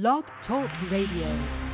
Blog Talk Radio.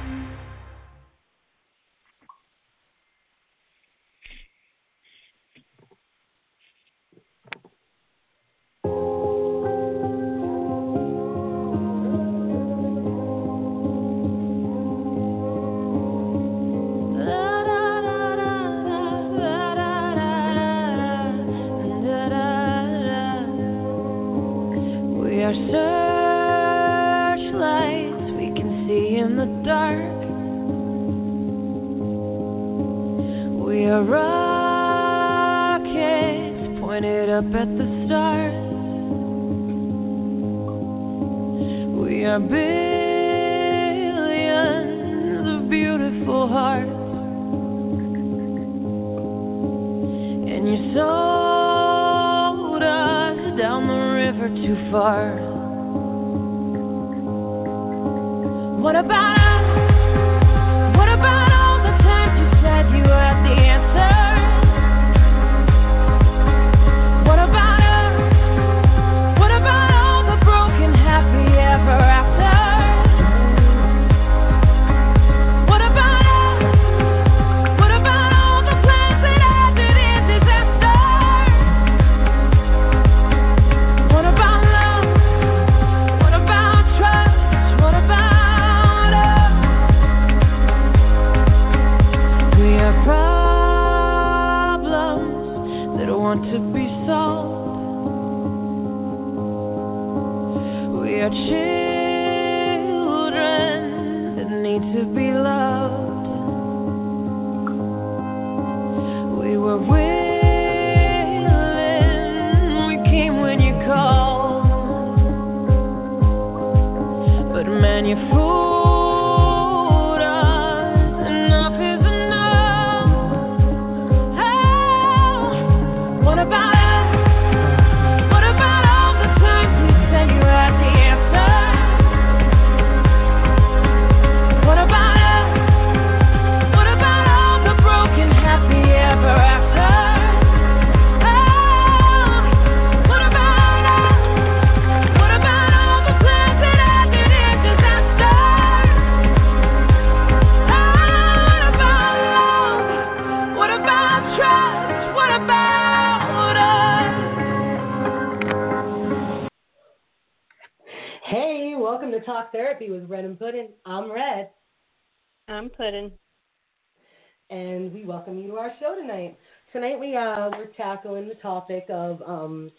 And we welcome you to our show tonight. Tonight we uh we're tackling the topic of um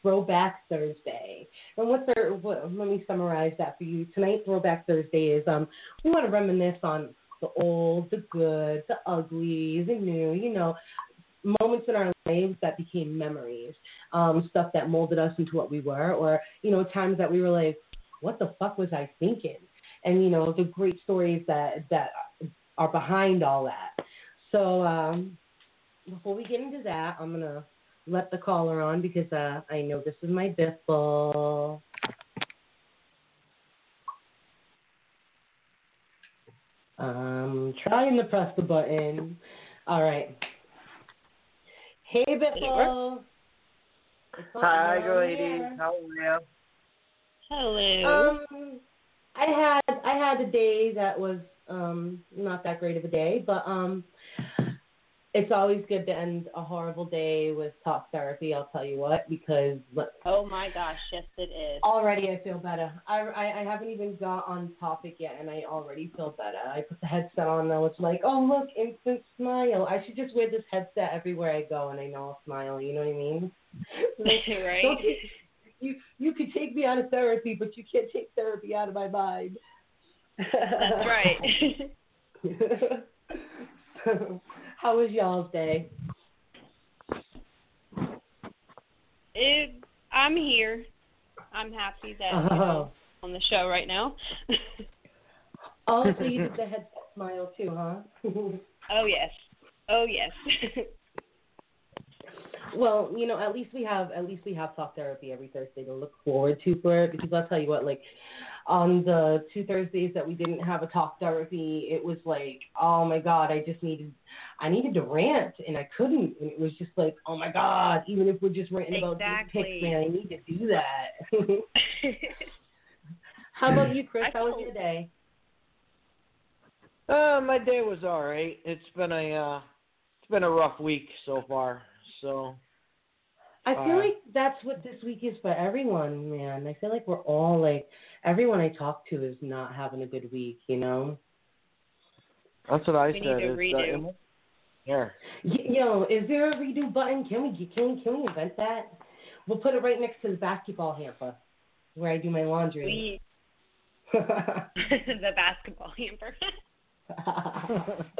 Throwback Thursday. And what they're what, let me summarize that for you. Tonight Throwback Thursday is um we want to reminisce on the old, the good, the ugly, the new, you know, moments in our lives that became memories, um, stuff that molded us into what we were, or you know, times that we were like, what the fuck was I thinking? And you know, the great stories that that are behind all that. So um, before we get into that, I'm gonna let the caller on because uh, I know this is my biffle. Um, trying to press the button. All right. Hey, Biffle. It's. Hi, You're ladies. How are you? Hello. Um, I had I had a day that was um not that great of a day, but um, it's always good to end a horrible day with talk therapy. I'll tell you what, because look, oh my gosh, yes it is. already I feel better. I, I I haven't even got on topic yet, and I already feel better. I put the headset on now. It's like, oh look, instant smile. I should just wear this headset everywhere I go, and I know I'll smile. You know what I mean? Right? you you could take me out of therapy, but you can't take therapy out of my mind. That's right. so, how was y'all's day? it, I'm here. I'm happy that you know, Oh, on the show right now. oh, so you did the headset smile too, huh? oh yes. Oh yes. Well, you know, at least we have at least we have talk therapy every Thursday to look forward to for it because I'll tell you what, like on the two Thursdays that we didn't have a talk therapy, it was like, oh my god, I just needed I needed to rant and I couldn't and it was just like, oh my god, even if we're just ranting about dick Exactly. man, I need to do that. How about you, Chris? How was your day? Uh, my day was all right. It's been a uh, it's been a rough week so far. So I feel Uh, like that's what this week is for everyone, man. I feel like we're all like everyone I talk to is not having a good week, you know. that's what I We said. to It's, redo. Uh, yeah. Yo, is there a redo button? Can we can we can we invent that? We'll put it right next to the basketball hamper where I do my laundry. We the basketball hamper.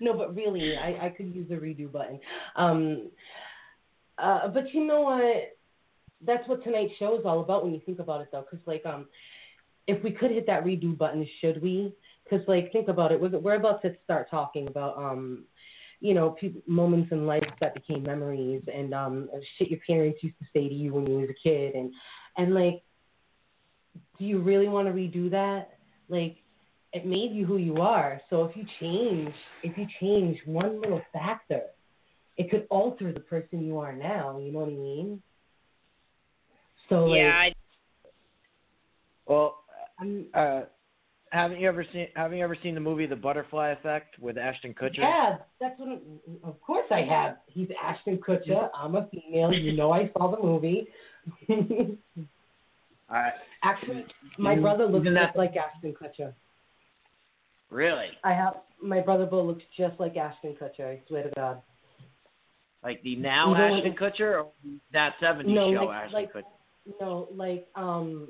no, but really, I, I could use the redo button. Um, uh, but you know what? That's what tonight's show is all about when you think about it, though. Because, like, um, if we could hit that redo button, should we? Because, like, think about it. We're, we're about to start talking about, um, you know, moments in life that became memories and um, shit your parents used to say to you when you was a kid, and and like, do you really want to redo that? Like, it made you who you are. So if you change, if you change one little factor, it could alter the person you are now. You know what I mean? So like, yeah, I, Well, uh, haven't you ever seen Haven't you ever seen the movie The Butterfly Effect with Ashton Kutcher? yeah, that's what. I'm, of course I have. He's Ashton Kutcher. I'm a female. You know I saw the movie. I, Actually, my You- brother looks isn't that- just like Ashton Kutcher. really? I have my brother Bo looks just like Ashton Kutcher. I swear to God. Like the now You Ashton what- Kutcher or that 70s No, show like- Ashton like- Kutcher? No, like um,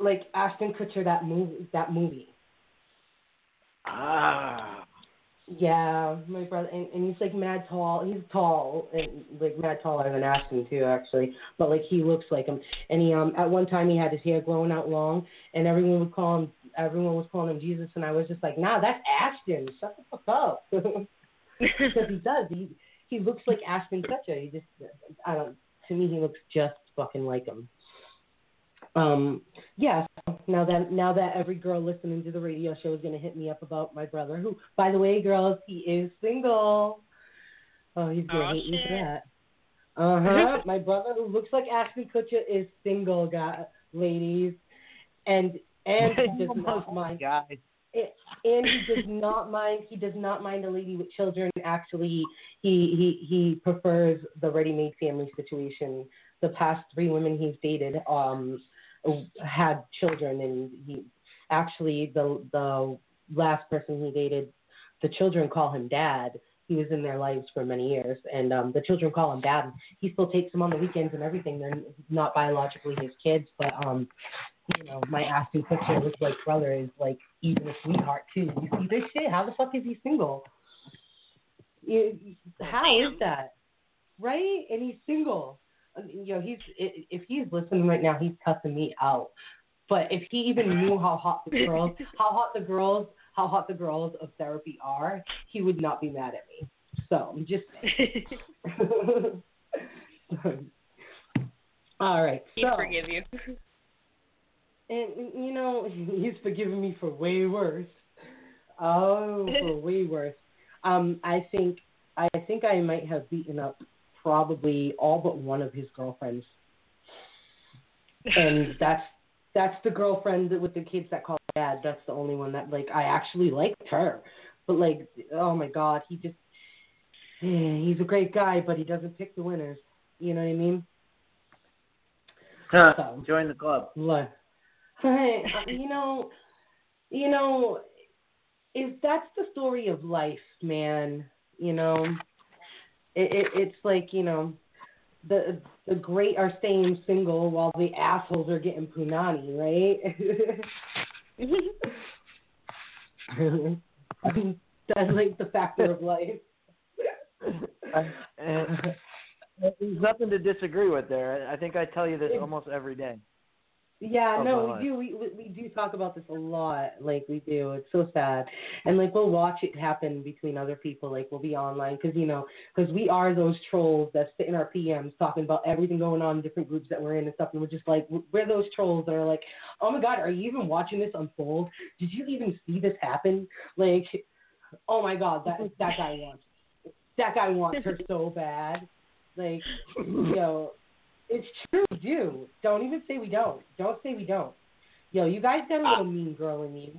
like Ashton Kutcher that movie. That movie. Ah. Yeah, my brother, and, and he's like mad tall. He's tall, and like mad taller than Ashton too, actually. But like he looks like him. And he um at one time he had his hair growing out long, and everyone would call him. Everyone was calling him Jesus, and I was just like, Nah, that's Ashton. Shut the fuck up. Because he does. He he looks like Ashton Kutcher. He just I don't. To me, he looks just fucking like him. Um, yeah. so Now that now that every girl listening to the radio show is gonna hit me up about my brother, who, by the way, girls, he is single. Oh, he's gonna Aw, hate me for that. Uh huh. my brother, who looks like Ashton Kutcher, is single, guy, ladies, and and he does not mind Guy. and he does not mind he does not mind a lady with children. Actually he he he prefers the ready-made family situation. The past three women he's dated um had children and he actually the the last person he dated the children call him dad. He was in their lives for many years and um the children call him dad. He still takes them on the weekends and everything. They're not biologically his kids but um you know, my Ashton Kutcher looks like brother is like even a sweetheart too. You see this shit? How the fuck is he single? How is that? Right? And he's single. I mean, you know, he's if he's listening right now, he's cussing me out. But if he even knew how hot the girls, how hot the girls, how hot the girls of therapy are, he would not be mad at me. So I'm just. All right. He'd so, forgive you. And you know, he's forgiven me for way worse. Oh, for way worse. Um, I think I think I might have beaten up probably all but one of his girlfriends, and that's that's the girlfriend with the kids that call dad. That's the only one that like I actually liked her, but like oh my god, he just he's a great guy, but he doesn't pick the winners. You know what I mean? Huh. So- Join the club. What? Hey, um, you know, you know, is that's the story of life, man. You know, it, it it's like you know, the the great are staying single while the assholes are getting punani, right? that's like the factor of life. And there's nothing to disagree with there. I think I tell you this almost every day. Yeah, no, we do. We, we we do talk about this a lot. Like we do. It's so sad, and like we'll watch it happen between other people. Like we'll be online because you know because we are those trolls that sit in our PMs talking about everything going on in different groups that we're in and stuff, and we're just like we're those trolls that are like, oh my god, are you even watching this unfold? Did you even see this happen? Like, oh my god, that that guy wants that guy wants her so bad. Like, you know, It's true, we do. Don't even say we don't. Don't say we don't. Yo, you guys got a little mean girl in you.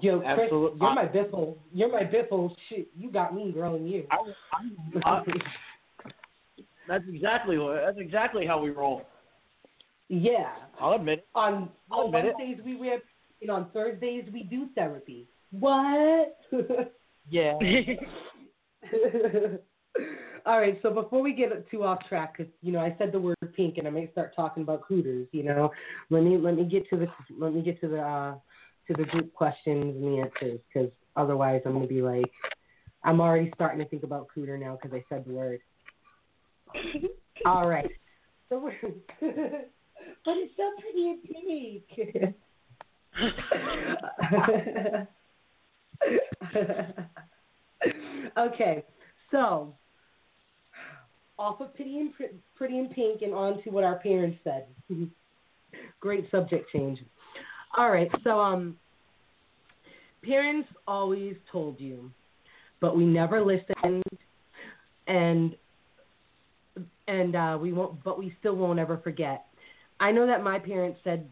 Yo, Chris, Absolute- you're my biffle. You're my biffle. Shit, you got mean girl in you. I, I, that's exactly what. That's exactly how we roll. yeah. I'll admit. it. On I'll on admit it. Wednesdays we rip, and on Thursdays we do therapy. What? Yeah. All right, so before we get too off track, because you know I said the word pink, and I may start talking about Hooters. You know, let me let me get to the let me get to the uh, to the group questions and the answers, because otherwise I'm gonna be like, I'm already starting to think about Cooter now because I said the word. All right, so we're, but it's so pretty and pink. okay, so off of Pretty and, Pretty and Pink and on to what our parents said. Great subject change. All right, so um, parents always told you, but we never listened, and and uh, we won't, but we still won't ever forget. I know that my parents said,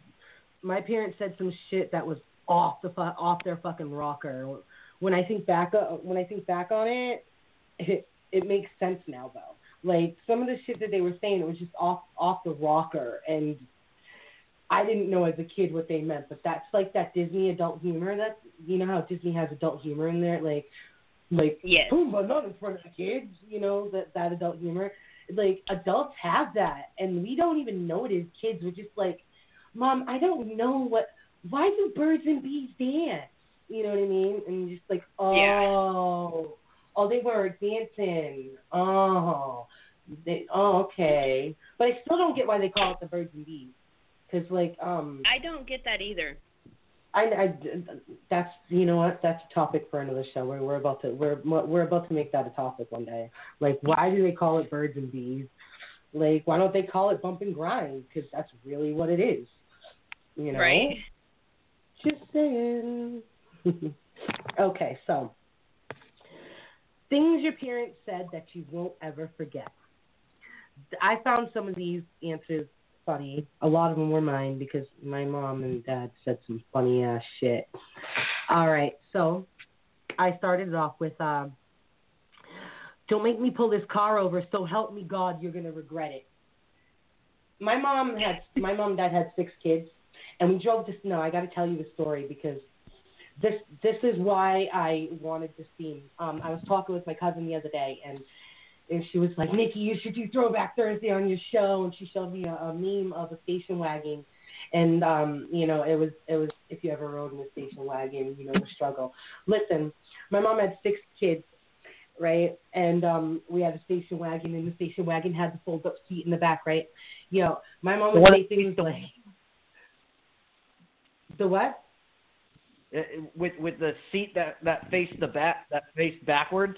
my parents said some shit that was off the fu- off their fucking rocker. When I think back, uh, when I think back on it, it it makes sense now though. Like some of the shit that they were saying, it was just off off the rocker, and I didn't know as a kid what they meant. But that's like that Disney adult humor. That you know how Disney has adult humor in there, like like Yes. Pumbaa not in front of the kids. You know that that adult humor. Like adults have that, and we don't even know it as kids. We're just like, Mom, I don't know what. Why do birds and bees dance? You know what I mean? And you're just like, oh. Oh, they were dancing. Oh, they. Oh, okay. But I still don't get why they call it the birds and bees. Cause like um, I don't get that either. I, I that's you know what that's a topic for another show. We're we're about to we're we're about to make that a topic one day. Like why do they call it birds and bees? Like why don't they call it bump and grind? Because that's really what it is. You know. Right. Just saying. okay, so things your parents said that you won't ever forget. I found some of these answers funny. A lot of them were mine because my mom and dad said some funny ass shit. All right, so I started it off with um, "Don't make me pull this car over. So help me God, you're gonna regret it." My mom had my mom and dad had six kids, and we drove to. No, I got to tell you the story because this this is why I wanted this theme. Um, I was talking with my cousin the other day, and and she was like, "Nikki, you should do Throwback Thursday on your show." And she showed me a, a meme of a station wagon, and um, you know, it was it was if you ever rode in a station wagon, you know the struggle. Listen, my mom had six kids, right? And um, we had a station wagon, and the station wagon had the fold up seat in the back, right? Yo, my mom would say things like, "The what?" Uh, with with the seat that that faced the back that faced backwards.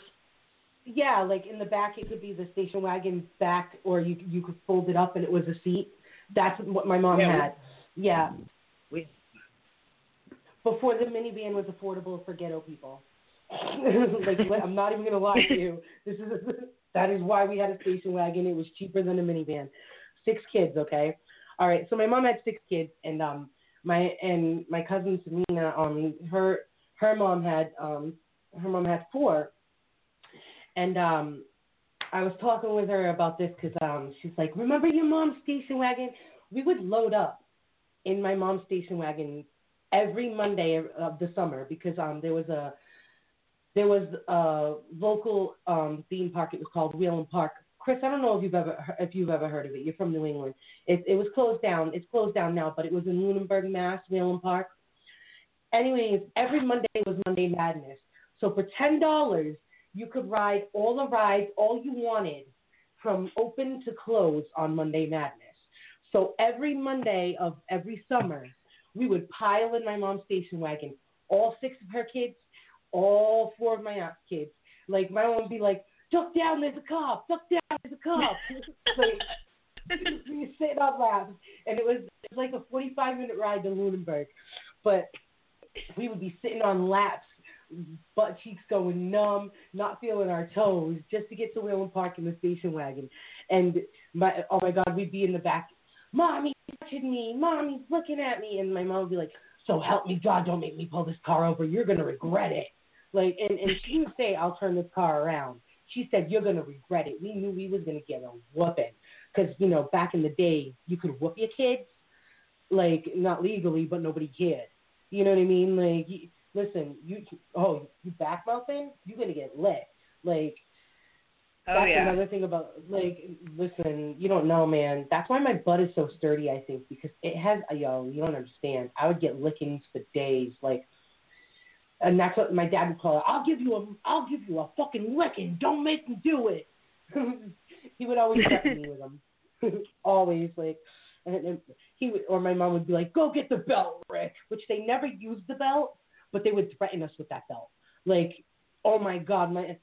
Yeah, like in the back, it could be the station wagon back, or you you could fold it up and it was a seat. That's what my mom Yeah, we- had. Yeah, We before the minivan was affordable for ghetto people. like I'm not even gonna lie to you. This is that is why we had a station wagon. It was cheaper than a minivan. Six kids, okay. All right, so my mom had six kids, and um my and my cousin Samina, um her her mom had um her mom had four, and um I was talking with her about this because um she's like, remember your mom's station wagon? We would load up in my mom's station wagon every Monday of the summer because um there was a there was a local um theme park. It was called Whalom Park. Chris, I don't know if you've ever if you've ever heard of it. You're from New England. It it was closed down. It's closed down now, but it was in Lunenburg, Mass. Whalom Park. Anyways, every Monday was Monday Madness. So for ten dollars, you could ride all the rides, all you wanted, from open to close on Monday Madness. So every Monday of every summer, we would pile in my mom's station wagon, all six of her kids, all four of my aunt's kids. Like my mom would be like, "Duck down, there's a cop! Duck down, there's a cop!" like we were sitting on laps, and it was, it was like a 45 minute ride to Lunenburg, but we would be sitting on laps, butt cheeks going numb, not feeling our toes, just to get to Whalom Park in the station wagon. and my oh my god, we'd be in the back, mommy's touching me, mommy's looking at me, and my mom would be like, so help me God, don't make me pull this car over, you're gonna regret it. Like, and and she didn't say I'll turn this car around. She said you're gonna regret it. We knew we was gonna get a whooping because you know back in the day you could whoop your kids, like not legally, but nobody cared. You know what I mean? Like, you, listen, you oh you back mouthing, you're gonna get lit. Like Oh that's yeah. another thing about like listen, you don't know, man. That's why my butt is so sturdy, I think, because it has yo, you don't understand. I would get lickings for days, like and that's what my dad would call it. I'll give you a I'll give you a fucking licking. Don't make me do it. he would always threaten me with them. always like and, he would or my mom would be like, Go get the belt, Rick which they never used the belt, but they would threaten us with that belt. Like, oh my god, my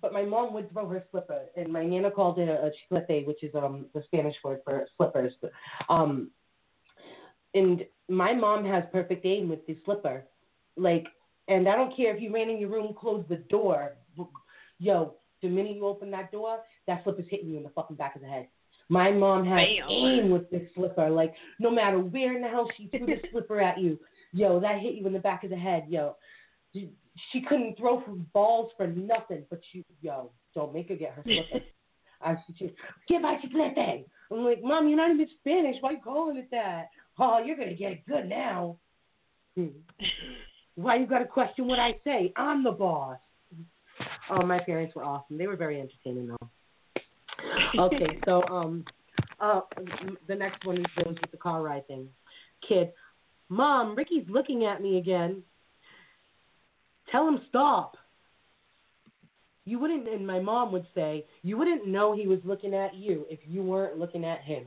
but my mom would throw her slipper, and my nana called it a, a chiclete, which is um the Spanish word for slippers. Um, and my mom has perfect aim with the slipper, like, and I don't care if you ran in your room, closed the door, yo, the minute you open that door, that slipper's hitting you in the fucking back of the head. My mom Bam. aim with this slipper, like no matter where in the house she threw the slipper at you, yo, that hit you in the back of the head, yo she couldn't throw balls for nothing, but she, yo, don't make her get her slipper. I said, she, get my chiclete. I'm like, Mom, you're not even Spanish. Why you calling it that? Oh, you're going to get it good now. Hmm. Why you got to question what I say? I'm the boss. Oh, my parents were awesome. They were very entertaining, though. Okay, so um, uh, the next one is goes with the car ride thing. Kid, Mom, Ricky's looking at me again. Tell him stop. You wouldn't, and my mom would say, you wouldn't know he was looking at you if you weren't looking at him.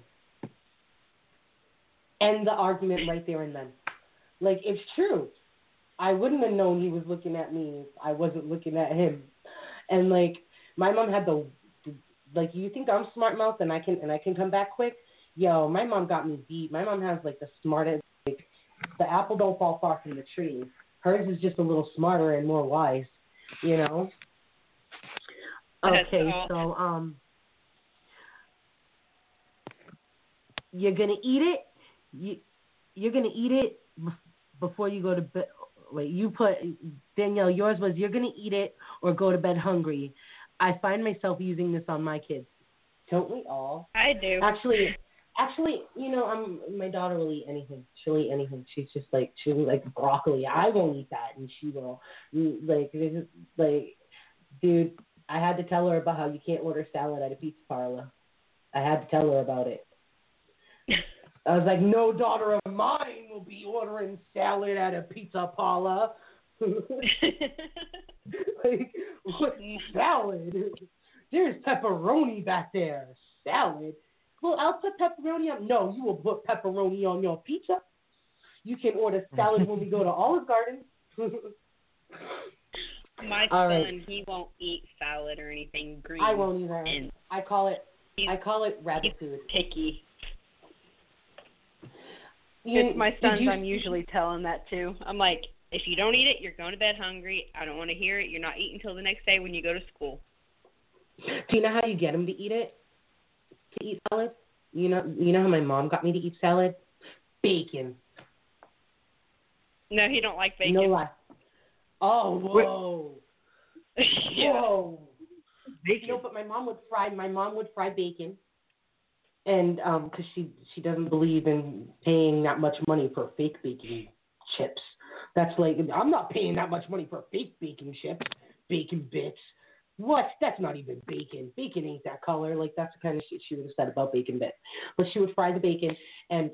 End the argument right there and then. Like, it's true. I wouldn't have known he was looking at me if I wasn't looking at him. And like, my mom had the, like, you think I'm smart mouth and I can and I can come back quick? Yo, my mom got me beat. My mom has like the smartest. Like, the apple don't fall far from the tree. Hers is just a little smarter and more wise, you know. Okay, so um, you're gonna eat it. You you're gonna eat it before you go to bed. Wait, you put Danielle. Yours was you're gonna eat it or go to bed hungry. I find myself using this on my kids. Don't we all? I do. Actually, actually, you know, I'm my daughter will eat anything. She'll eat anything. She's just like she'll eat, like broccoli. I won't eat that, and she will. Like, this is- like, dude, I had to tell her about how you can't order salad at a pizza parlor. I had to tell her about it. I was like, no daughter of mine will be ordering salad at a pizza parlor. like, what salad? There's pepperoni back there. Salad. Well, I'll put pepperoni on. No, you will put pepperoni on your pizza. You can order salad when we go to Olive Garden. My All son, right. he won't eat salad or anything green. I won't either. I call it. I call it rabbit food. picky. You- It's my sons. you- I'm usually telling that too. I'm like, if you don't eat it, you're going to bed hungry. I don't want to hear it. You're not eating until the next day when you go to school. Do you know how you get them to eat it? To eat salad? You know, you know how my mom got me to eat salad? Bacon. No, he don't like bacon. No lie. Oh, whoa, yeah. whoa. You know, but my mom would fry. My mom would fry bacon, and um, because she she doesn't believe in paying that much money for fake bacon chips. That's like I'm not paying that much money for fake bacon chips, bacon bits. What? That's not even bacon. Bacon ain't that color. Like that's the kind of shit she would have said about bacon bits. But she would fry the bacon, and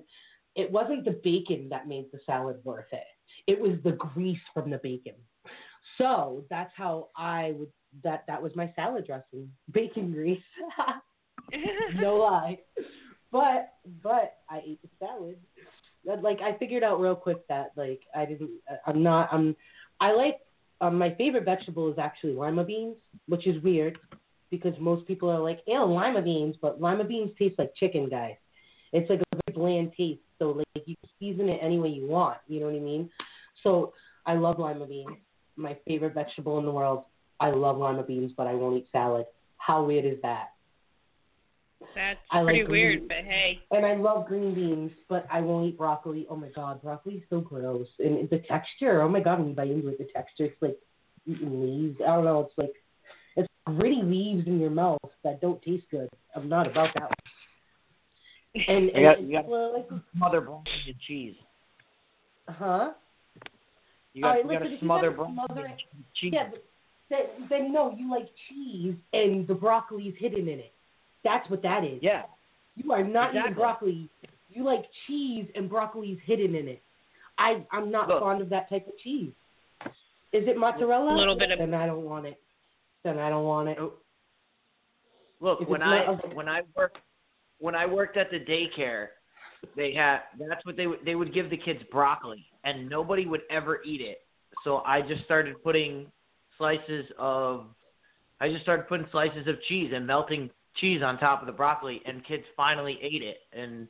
it wasn't the bacon that made the salad worth it. It was the grease from the bacon. So that's how I would. That that was my salad dressing, bacon grease. no lie. But but I ate the salad. Like I figured out real quick that like I didn't. I'm not. I'm. I like. Um, my favorite vegetable is actually lima beans, which is weird because most people are like, ew, lima beans, but lima beans taste like chicken, guys. It's like a very bland taste, so like you season it any way you want. You know what I mean? So I love lima beans. My favorite vegetable in the world. I love lima beans, but I won't eat salad. How weird is that? That's I like pretty weird, green. but hey. And I love green beans, but I won't eat broccoli. Oh my god, broccoli's so gross. And the texture, oh my god, when you bite into it, the texture, it's like eating leaves. I don't know, it's like it's gritty leaves in your mouth that don't taste good. I'm not about that one. And, and You got- you got- well, like, Smother broccoli and cheese. huh? You got, All right, you got if to smother gotta broccoli smother and cheese. Yeah, but then, then no, you like cheese and the broccoli's hidden in it. That's what that is. Yeah. You are not eating broccoli. You like cheese and broccoli's hidden in it. I I'm not Look. fond of that type of cheese. Is it mozzarella? A little bit of- Then I don't want it. Then I don't want it. Oh. Look, If when I not- okay. when I worked when I worked at the daycare, they had that's what they would they would give the kids broccoli, and nobody would ever eat it. So I just started putting slices of I just started putting slices of cheese and melting cheese on top of the broccoli, and kids finally ate it. And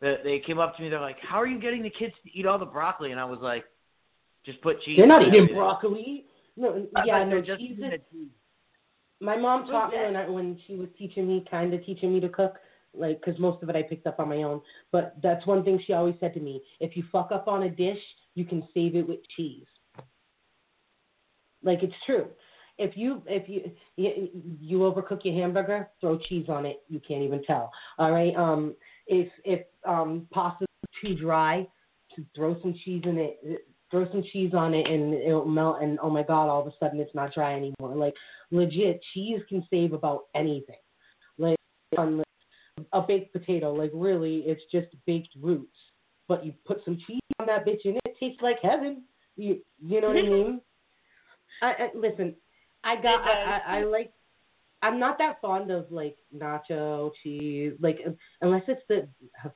the, they came up to me, they're like, "How are you getting the kids to eat all the broccoli?" And I was like, "Just put cheese." They're not eating everything." broccoli. No, yeah, no just cheese. Is, cheese. my mom taught me when I, when she was teaching me, kind of teaching me to cook, like because most of it I picked up on my own. But that's one thing she always said to me: if you fuck up on a dish, you can save it with cheese. Like it's true. If you if you you, overcook your hamburger, throw cheese on it. You can't even tell. All right. Um, if if um pasta's too dry, to throw some cheese in it. Throw some cheese on it and it'll melt. And oh my god, all of a sudden it's not dry anymore. Like legit, cheese can save about anything. Like on a baked potato, like really, it's just baked roots. But you put some cheese on that bitch and it tastes like heaven. You you know what I mean? I, I listen. I got. I. I, I like. I'm not that fond of like nacho cheese, like unless it's the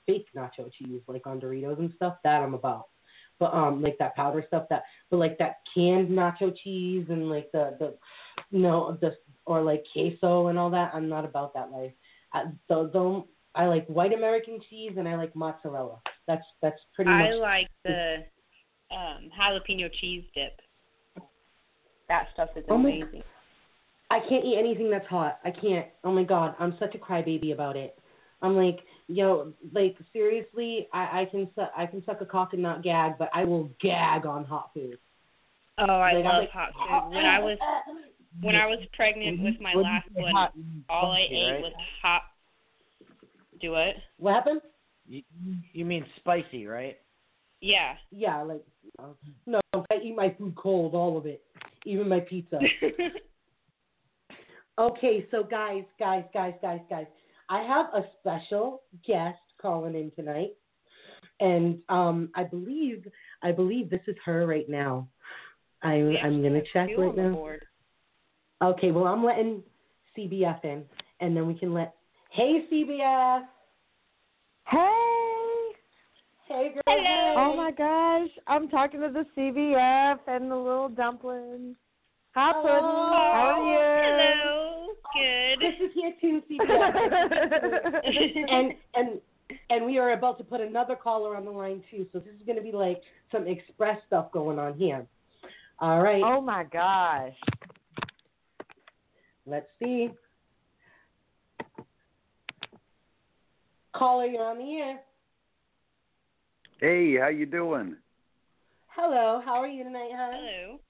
fake nacho cheese, like on Doritos and stuff. That I'm about. But um, like that powder stuff, that but like that canned nacho cheese and like the the, no the or like queso and all that. I'm not about that life. I, so don't. I like white American cheese and I like mozzarella. That's that's pretty I much. like the um jalapeno cheese dip. That stuff is Oh my- amazing. I can't eat anything that's hot. I can't. Oh my god, I'm such a crybaby about it. I'm like, yo, like seriously, I, I can su- I can suck a cock and not gag, but I will gag on hot food. Oh, I Like, love like, hot food. When I was when I was pregnant with my When last one, hot, all I ate right? was hot. Do what? What happened? You, you mean spicy, right? Yeah. Yeah, like no, I eat my food cold, all of it, even my pizza. Okay, so guys, guys, guys, guys, guys, I have a special guest calling in tonight, and um, I believe I believe this is her right now. I, We I'm gonna check right now. board. Okay, well I'm letting CBF in, and then we can let. Hey CBF. Hey! Hey girl. Hello. Oh my gosh, I'm talking to the CVF and the little dumplings. Hi, Puddin'. How are you? Hello. Good. This is here too, CBF. and and and we are about to put another caller on the line too. So this is going to be like some express stuff going on here. All right, oh my gosh. let's see. Caller, you're on the air. Hey, how you doing? Hello, how are you tonight, hon? Hello.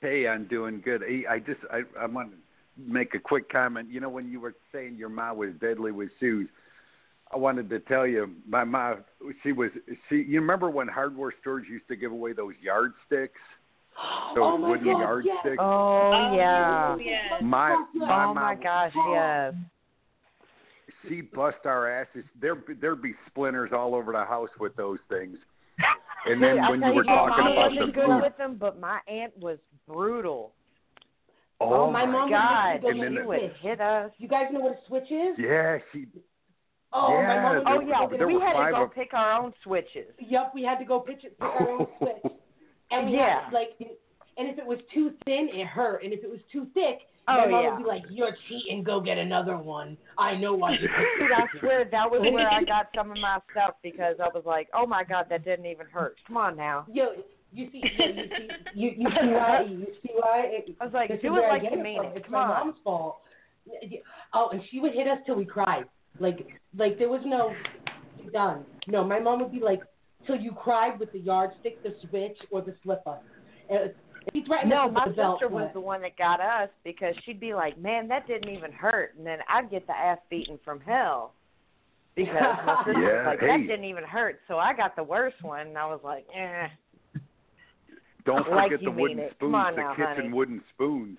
Hey, I'm doing good. Hey, I just I I want to make a quick comment. You know, when you were saying your mom was deadly with shoes, I wanted to tell you my mom. She was she. You remember when hardware stores used to give away those yardsticks? Those oh my wooden God, yardsticks. yes. Oh, yeah. yeah. My my Oh my mom. gosh, yes. She bust our asses. There there'd be splinters all over the house with those things. And then I when tell you were my talking about the wasn't good food, with them, but my aunt was brutal. Oh, oh my mom God, would And then she the- would switch. hit us. You guys know what a switch is? yeah, she Oh, my mom would Oh yeah, there we had to go of- pick our own switches. Yep, we had to go pitch it, pick our own switch. And Yeah. had, like, and if it was too thin, it hurt. And if it was too thick, Oh, my mom yeah. would be like, "You're cheating. Go get another one. I know why you." Dude, I swear that was where I got some of my stuff because I was like, oh my god, that didn't even hurt. Come on now. Yo, you see, yo, you see, you, you see why? You see why? It, I was like, this is do it like get you it mean it. It's Come my on. mom's fault. Oh, and she would hit us till we cried. Like, like there was no done. No, my mom would be like, till you cried with the yardstick, the switch, or the slipper. And he threatened No, my the sister was but- the one that got us because she'd be like, "Man, that didn't even hurt," and then I'd get the ass beaten from hell because my sister was Yeah, like, hey. "That didn't even hurt," so I got the worst one, and I was like, "Eh." Don't forget you the wooden spoons, Come on the now, kitchen honey. wooden spoons.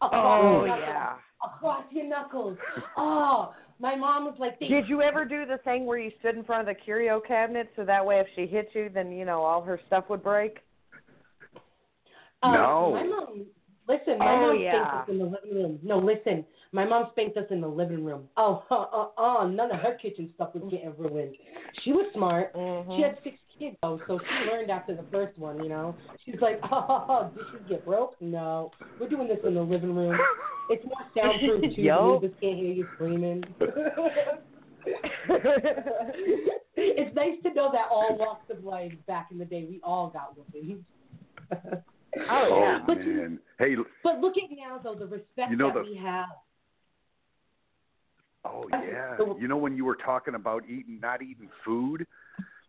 Across Oh your knuckles. yeah. Across your knuckles. Oh, my mom was like, Did you ever do the thing where you stood in front of the curio cabinet so that way if she hit you, then you know all her stuff would break? Um, No. My mom, listen, my Oh, mom yeah. spanked us in the living room. No, listen, my mom spanked us in the living room. Oh, uh, uh, uh, none of her kitchen stuff was getting ruined. She was smart. Mm-hmm. She had six kids though, so she learned after the first one. You know, she's like, oh, dishes get broke? No, we're doing this in the living room. It's more soundproof too. Yup. The neighbors can't hear you screaming. it's nice to know that all walks of life back in the day, we all got whoopings. Oh, oh, yeah. Oh But you- man. Hey, But look at now, though, the respect You know that the- we have. Oh yeah. so- You know when you were talking about eating not eating food?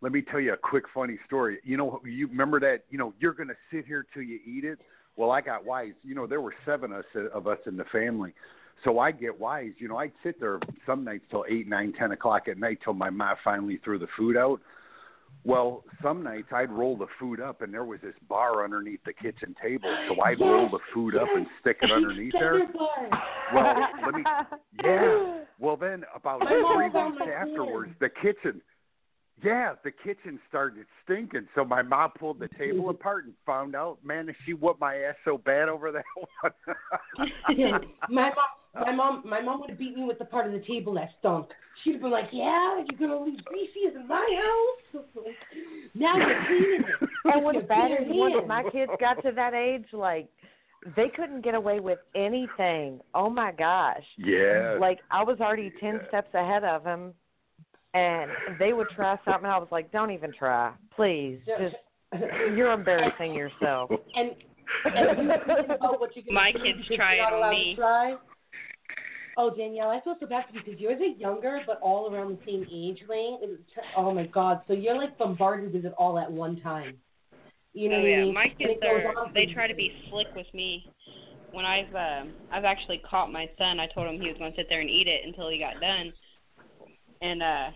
Let me tell you a quick funny story. You know you remember that, you know, you're going to sit here till you eat it? Well, I got wise. You know, there were 7 of us of us in the family. So I get wise. You know, I'd sit there some nights till eight, nine, ten o'clock at night till my mom finally threw the food out. Well, some nights I'd roll the food up, and there was this bar underneath the kitchen table, so I'd roll the food up and stick it underneath there. Bar. Well, let me. Yeah. Well, then about My three weeks afterwards, the kitchen. Yeah, the kitchen started stinking. So my mom pulled the table apart and found out. Man, she whooped my ass so bad over that one. My mom, my mom, my mom would have beat me with the part of the table that stunk. She'd have been like, "Yeah, you're gonna leave feces in my house. now you're cleaning it." And with what's your bad is when my kids got to that age, like they couldn't get away with anything. Oh my gosh! yeah. Like I was already ten Yeah. steps ahead of them, and they would try something. I was like, "Don't even try, please. Just you're embarrassing yourself." and and you think about what you're gonna My kids try it on me. Try. Oh Danielle, I feel so bad for you because yours are younger, but all around the same age range. Oh my God! So you're like bombarded with it all at one time. You know oh what I yeah, mean? my kids are. They try to be slick with me. When I've uh, I've actually caught my son. I told him he was going to sit there and eat it until he got done, and uh,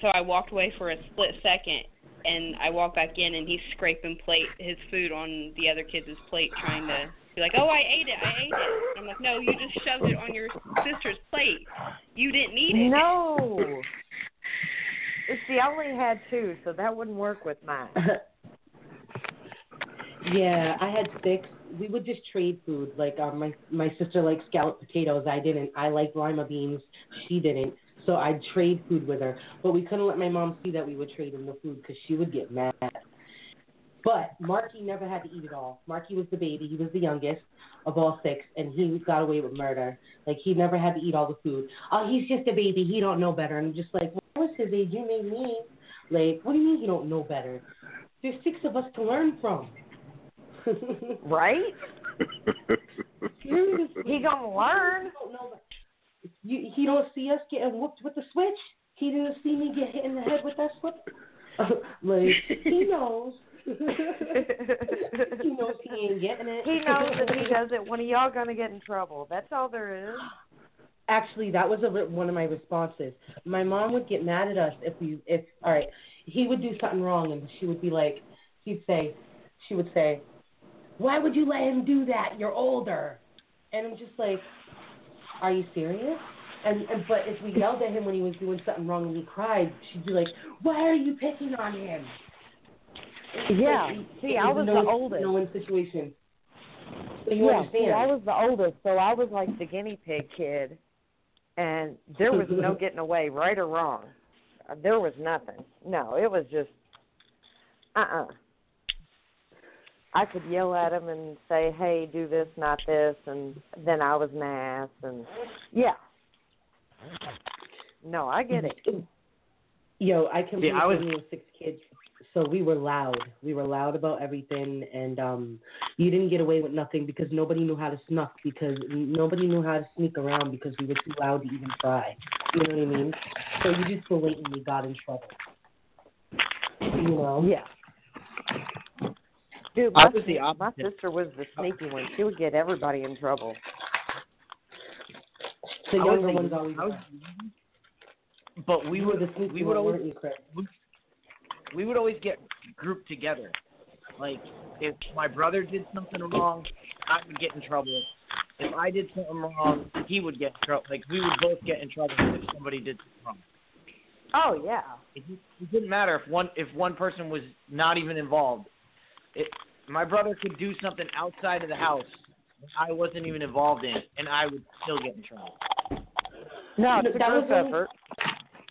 so I walked away for a split second, and I walked back in, and he's scraping plate his food on the other kids' plate, trying to be like, "Oh, I ate it, I ate it." I'm like, "No, you just shoved it on your sister's plate. You didn't eat it." No. See, I only had two, so that wouldn't work with mine. yeah, I had six. We would just trade food. Like uh, my my sister liked scalloped potatoes. I didn't. I liked lima beans. She didn't. So I'd trade food with her. But we couldn't let my mom see that we would trade in the food because she would get mad. But Marky never had to eat it all. Marky was the baby. He was the youngest of all six, and he got away with murder. Like he never had to eat all the food. Oh, he's just a baby. He don't know better. And I'm just like, well, I was his age. You made me. Like, what do you mean you don't know better? There's six of us to learn from. Right? He gonna learn. You, he don't see us getting whooped with the switch. He didn't see me get hit in the head with that switch. like he knows. he knows he ain't getting it. He knows if he does it, one of y'all gonna get in trouble. That's all there is. Actually, that was a, re- one of my responses. My mom would get mad at us if we, if all right, he would do something wrong, and she would be like, he'd say, she would say, "Why would you let him do that? You're older." And I'm just like, "Are you serious?" And, and but if we yelled at him when he was doing something wrong and he cried, she'd be like, "Why are you picking on him?" It's Yeah. like, See, I was a the oldest. No win situation. So you yeah, understand? see, I was the oldest, so I was like the guinea pig kid, and there was no getting away, right or wrong. There was nothing. No, it was just, uh uh I could yell at him and say, "Hey, do this, not this," and then I was an ass, and yeah. No, I get it. Yo, I completely I was- knew six kids. so we were loud. We were loud about everything, and um, you didn't get away with nothing because nobody knew how to snuff because nobody knew how to sneak around because we were too loud to even try. You know what I mean? So you just blatantly got in trouble. You know? Yeah. Dude, I my, was the my sister was the sneaky one. She would get everybody in trouble. The younger the- ones always. Was- But we you were would the we would always weren't you, Chris? we would always get grouped together. Like if my brother did something wrong, I would get in trouble. If I did something wrong, he would get in trouble. Like we would both get in trouble if somebody did something wrong. Oh yeah. It, it didn't matter if one if one person was not even involved. It, my brother could do something outside of the house that I wasn't even involved in, and I would still get in trouble. No, it's a That was group only-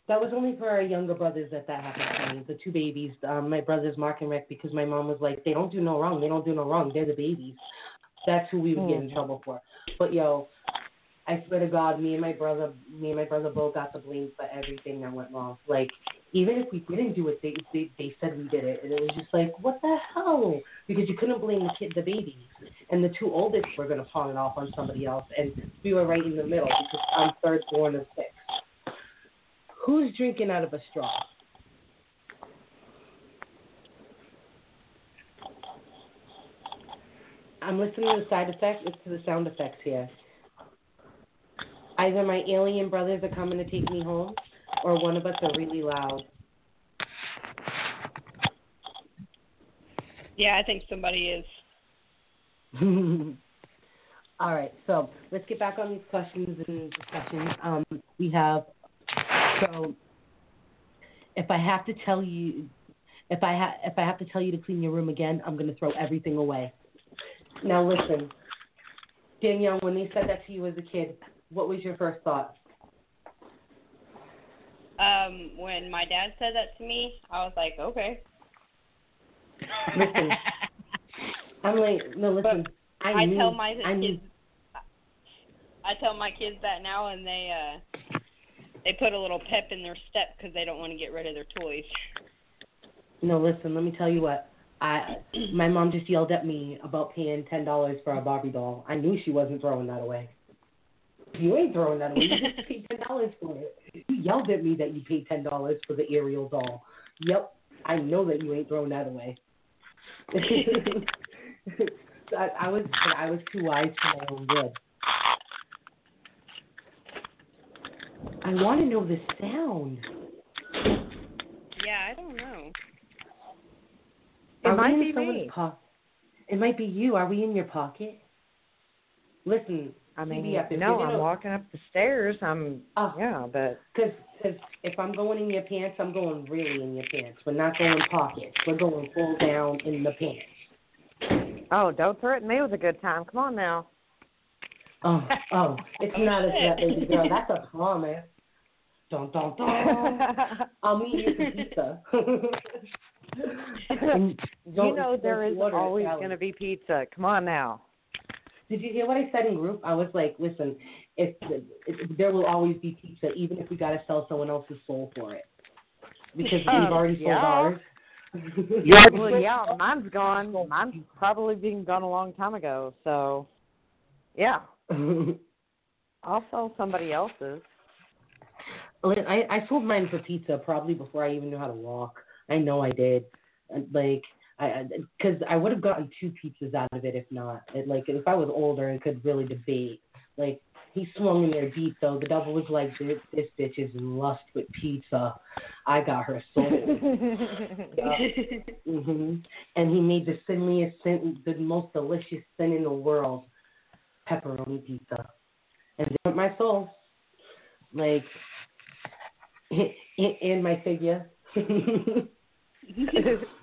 That was only for our younger brothers that that happened to me. The two babies, um, my brothers Mark and Rick, because my mom was like, they don't do no wrong. They don't do no wrong. They're the babies. That's who we would get in trouble for. But yo, I swear to God, me and my brother, me and my brother both got the blame for everything that went wrong. Like even if we didn't do it, they they they said we did it, and it was just like, what the hell? Because you couldn't blame the kid, the babies, and the two oldest were gonna pawn it off on somebody else, and we were right in the middle because I'm third born of six. Who's drinking out of a straw? I'm listening to the side effects, to the sound effects here. Either my alien brothers are coming to take me home, or one of us are really loud. Yeah, I think somebody is. All right, so let's get back on these questions and discussions. Um, we have so if I have to tell you, if I ha- if I have to tell you to clean your room again, I'm gonna throw everything away. Now listen, Danielle, when they said that to you as a kid, what was your first thought? Um, when my dad said that to me, I was like, okay. Listen, I'm like, no, listen. I, I knew, tell my I kids, I tell my kids that now, and they uh, they put a little pep in their step because they don't want to get rid of their toys. No, listen. Let me tell you what. I my mom just yelled at me about paying ten dollars for a Barbie doll. I knew she wasn't throwing that away. You ain't throwing that away. You just paid ten dollars for it. You yelled at me that you paid ten dollars for the Ariel doll. Yep, I know that you ain't throwing that away. I, I was I was too wise for my own good. I want to know the sound. Yeah, I don't know. It Are might be me. po- it might be you. Are we in your pocket? Listen, I mean, no, I'm walking up the stairs. I'm Oh. yeah, but Because if I'm going in your pants, I'm going really in your pants. We're not going pockets. We're going full down in the pants. oh, don't threaten me with a good time. Come on now. Oh, oh, it's not a threat, baby girl. That's a promise. Dun, dun, dun. I'll meet you for pizza. You know there is always going to be pizza. Come on now. Did you hear what I said in group? I was like, listen, if, if there will always be pizza, even if we got to sell someone else's soul for it, because Oh, we've already sold yeah. ours. Well, yeah, mine's gone. Mine's probably been gone a long time ago. So, yeah, I'll sell somebody else's. I I sold mine for pizza probably before I even knew how to walk. I know I did. Like I because I would have gotten two pizzas out of it if not. It, like if I was older and could really debate. Like he swung in there deep though. The devil was like, this, this bitch is in lust with pizza. I got her soul. hmm And he made the sinliest sin, the most delicious sin in the world, pepperoni pizza, and they my soul, like, and my figure.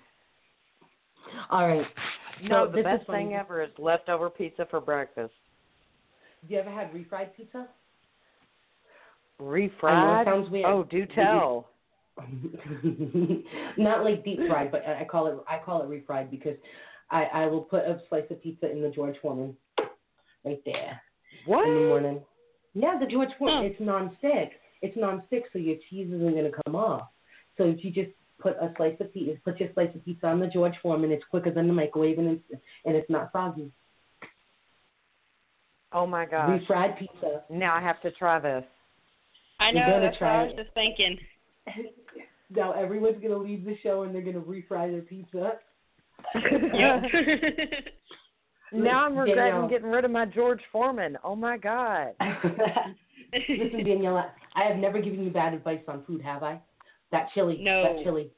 All right. no, So the best is funny. thing ever is leftover pizza for breakfast. Have you ever had refried pizza? Refried. sounds weird. Oh, do tell. Not like deep fried, but I I call it I call it refried because I I will put a slice of pizza in the George Foreman, right there What? in the morning. Yeah, the George Foreman. Oh. It's non-stick. It's non-stick, so your cheese isn't gonna come off. So if you just put a slice of pizza, put your slice of pizza on the George Foreman. It's quicker than the microwave, and it's and it's not soggy. Oh my gosh. Refried pizza. Now I have to try this. I You're know gonna that's what I was it. just thinking. now everyone's gonna leave the show and they're gonna refry their pizza. Yep. now I'm regretting Danielle. getting rid of my George Foreman. Oh my god. Listen, Danielle, I- I have never given you bad advice on food, have I? That chili. No. That chili.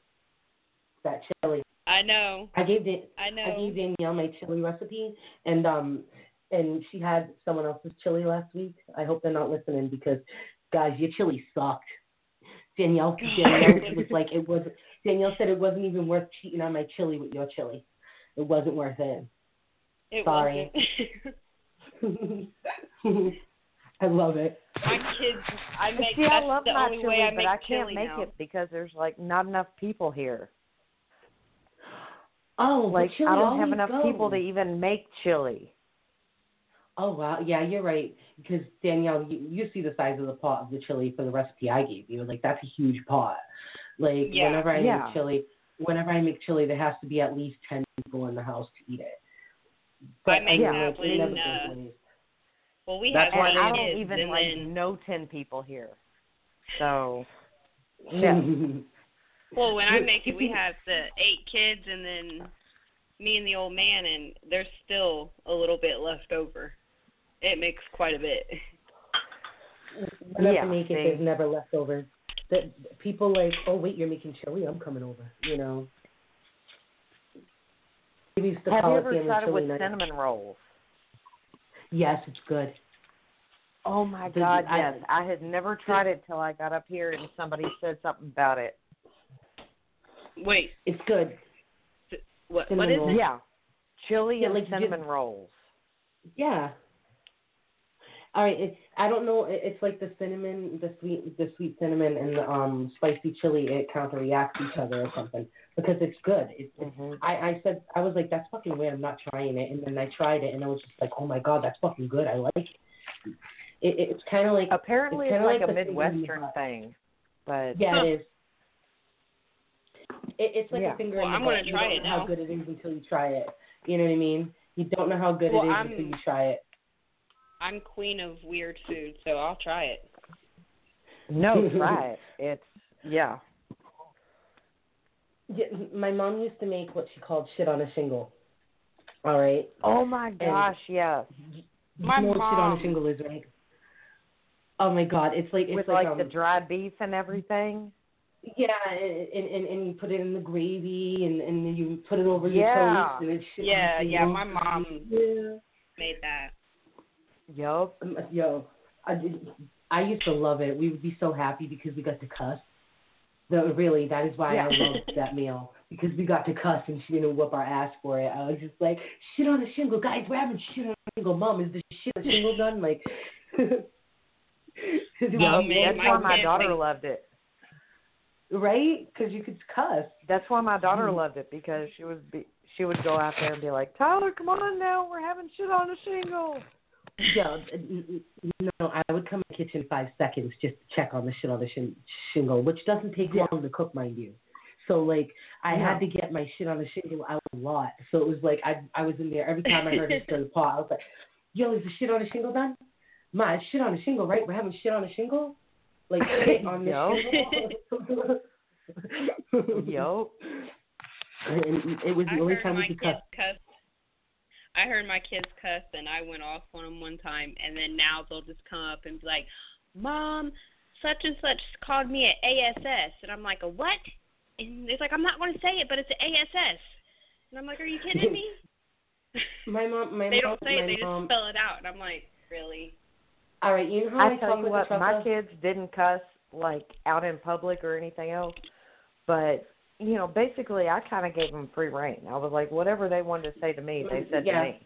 That chili. I know. I gave Dan- I know. I gave Danielle my chili recipe, and um, and she had someone else's chili last week. I hope they're not listening because, guys, your chili sucked. Danielle, Danielle was like, it was. Danielle said it wasn't even worth cheating on my chili with your chili. It wasn't worth it. It Sorry. wasn't. I love it. My kids, I make See, that's I love the my only chili, way I but I can't make now. it because there's like not enough people here. Oh, Like chili I don't have enough goes. people to even make chili. Oh wow, yeah, you're right. Because Danielle, you, you see the size of the pot of the chili for the recipe I gave you. Like that's a huge pot. Like Yeah. whenever I Yeah. make chili, whenever I make chili, there has to be at least ten people in the house to eat it. I make Yeah. that like, when never uh, goes waste. Well we That's have why I don't even like then know ten people here. So yeah. well when I make it we have the eight kids and then me and the old man and there's still a little bit left over. It makes quite a bit. Whenever Yeah, I make it, they- there's never left leftovers. That people like, oh wait, you're making chili, I'm coming over. You know. We used to Have you ever family tried it with night. cinnamon rolls? Yes, it's good. Oh my The- god, I- yes. I had never tried it till I got up here and somebody said something about it. Wait, It's good. what Cinnamon what is roll. it? Yeah. Chili Yeah, and like you cinnamon rolls. Yeah. All right. It, I don't know. It's like the cinnamon, the sweet, the sweet cinnamon, and the um spicy chili. It counterreacts each other or something because it's good. It, it, hmm I I said I was like that's fucking weird. I'm not trying it, and then I tried it, and I was just like, oh my god, that's fucking good. I like it. it it's kind of like Apparently It's it's, kinda like, like a the finger in the Midwestern thing. But yeah, it is. It, it's like Yeah. a finger Well, in the I'm butt. gonna You try don't it know how good it is until you try it. You know what I mean? You don't know how good Well, it is I'm- until you try it. I'm queen of weird food, so I'll try it. no, try it. It's yeah. Yeah, my mom used to make what she called shit on a shingle. All right. Oh my gosh, yes. My know what shit on a shingle is, right? Oh my god, it's like it's With like, like, um, the dried beef and everything. yeah, and, and and you put it in the gravy and and then you put it over your Yeah. toast and it's shit. on Yeah, a yeah, my mom Yeah. made that. Yup. Um, Yo, I did- I used to love it. We would be so happy because we got to cuss. No, really, that is why Yeah. I loved that meal because we got to cuss and she didn't whoop our ass for it. I was just like, shit on a shingle, guys. We're having shit on a shingle. Mom, is the shit on a shingle done? Like, man, That's why my daughter think- loved it. right? Because you could cuss. That's why my daughter Mhm. loved it because she would be she would go out there and be like, Tyler, come on now, we're having shit on the shingle. Yeah, n- n- no, I would come in the kitchen five seconds just to check on the shit on the shin- shingle, which doesn't take Yeah. long to cook, mind you. So like, I Yeah. had to get my shit on the shingle out a lot. So it was like I I was in there every time I heard it stir the pot. I was like, "Yo, is the shit on the shingle done? My shit on the shingle, right? We're having shit on the shingle, like shit on the Yo. shingle." Yup. And it was I the only time we could kids cuss. cuss. I heard my kids cuss, and I went off on them one time, and then now they'll just come up and be like, "Mom, such and such called me an ASS," and I'm like, "A what?" And it's like, "I'm not going to say it, but it's an ASS," and I'm like, "Are you kidding me?" My mom, my they don't say it; they mom. just spell it out, and I'm like, "Really?" All right, you know how I, I tell you what, my kids didn't cuss like out in public or anything else, but you know, basically, I kind of gave them free reign. I was like, whatever they wanted to say to me, they said Yeah. to me.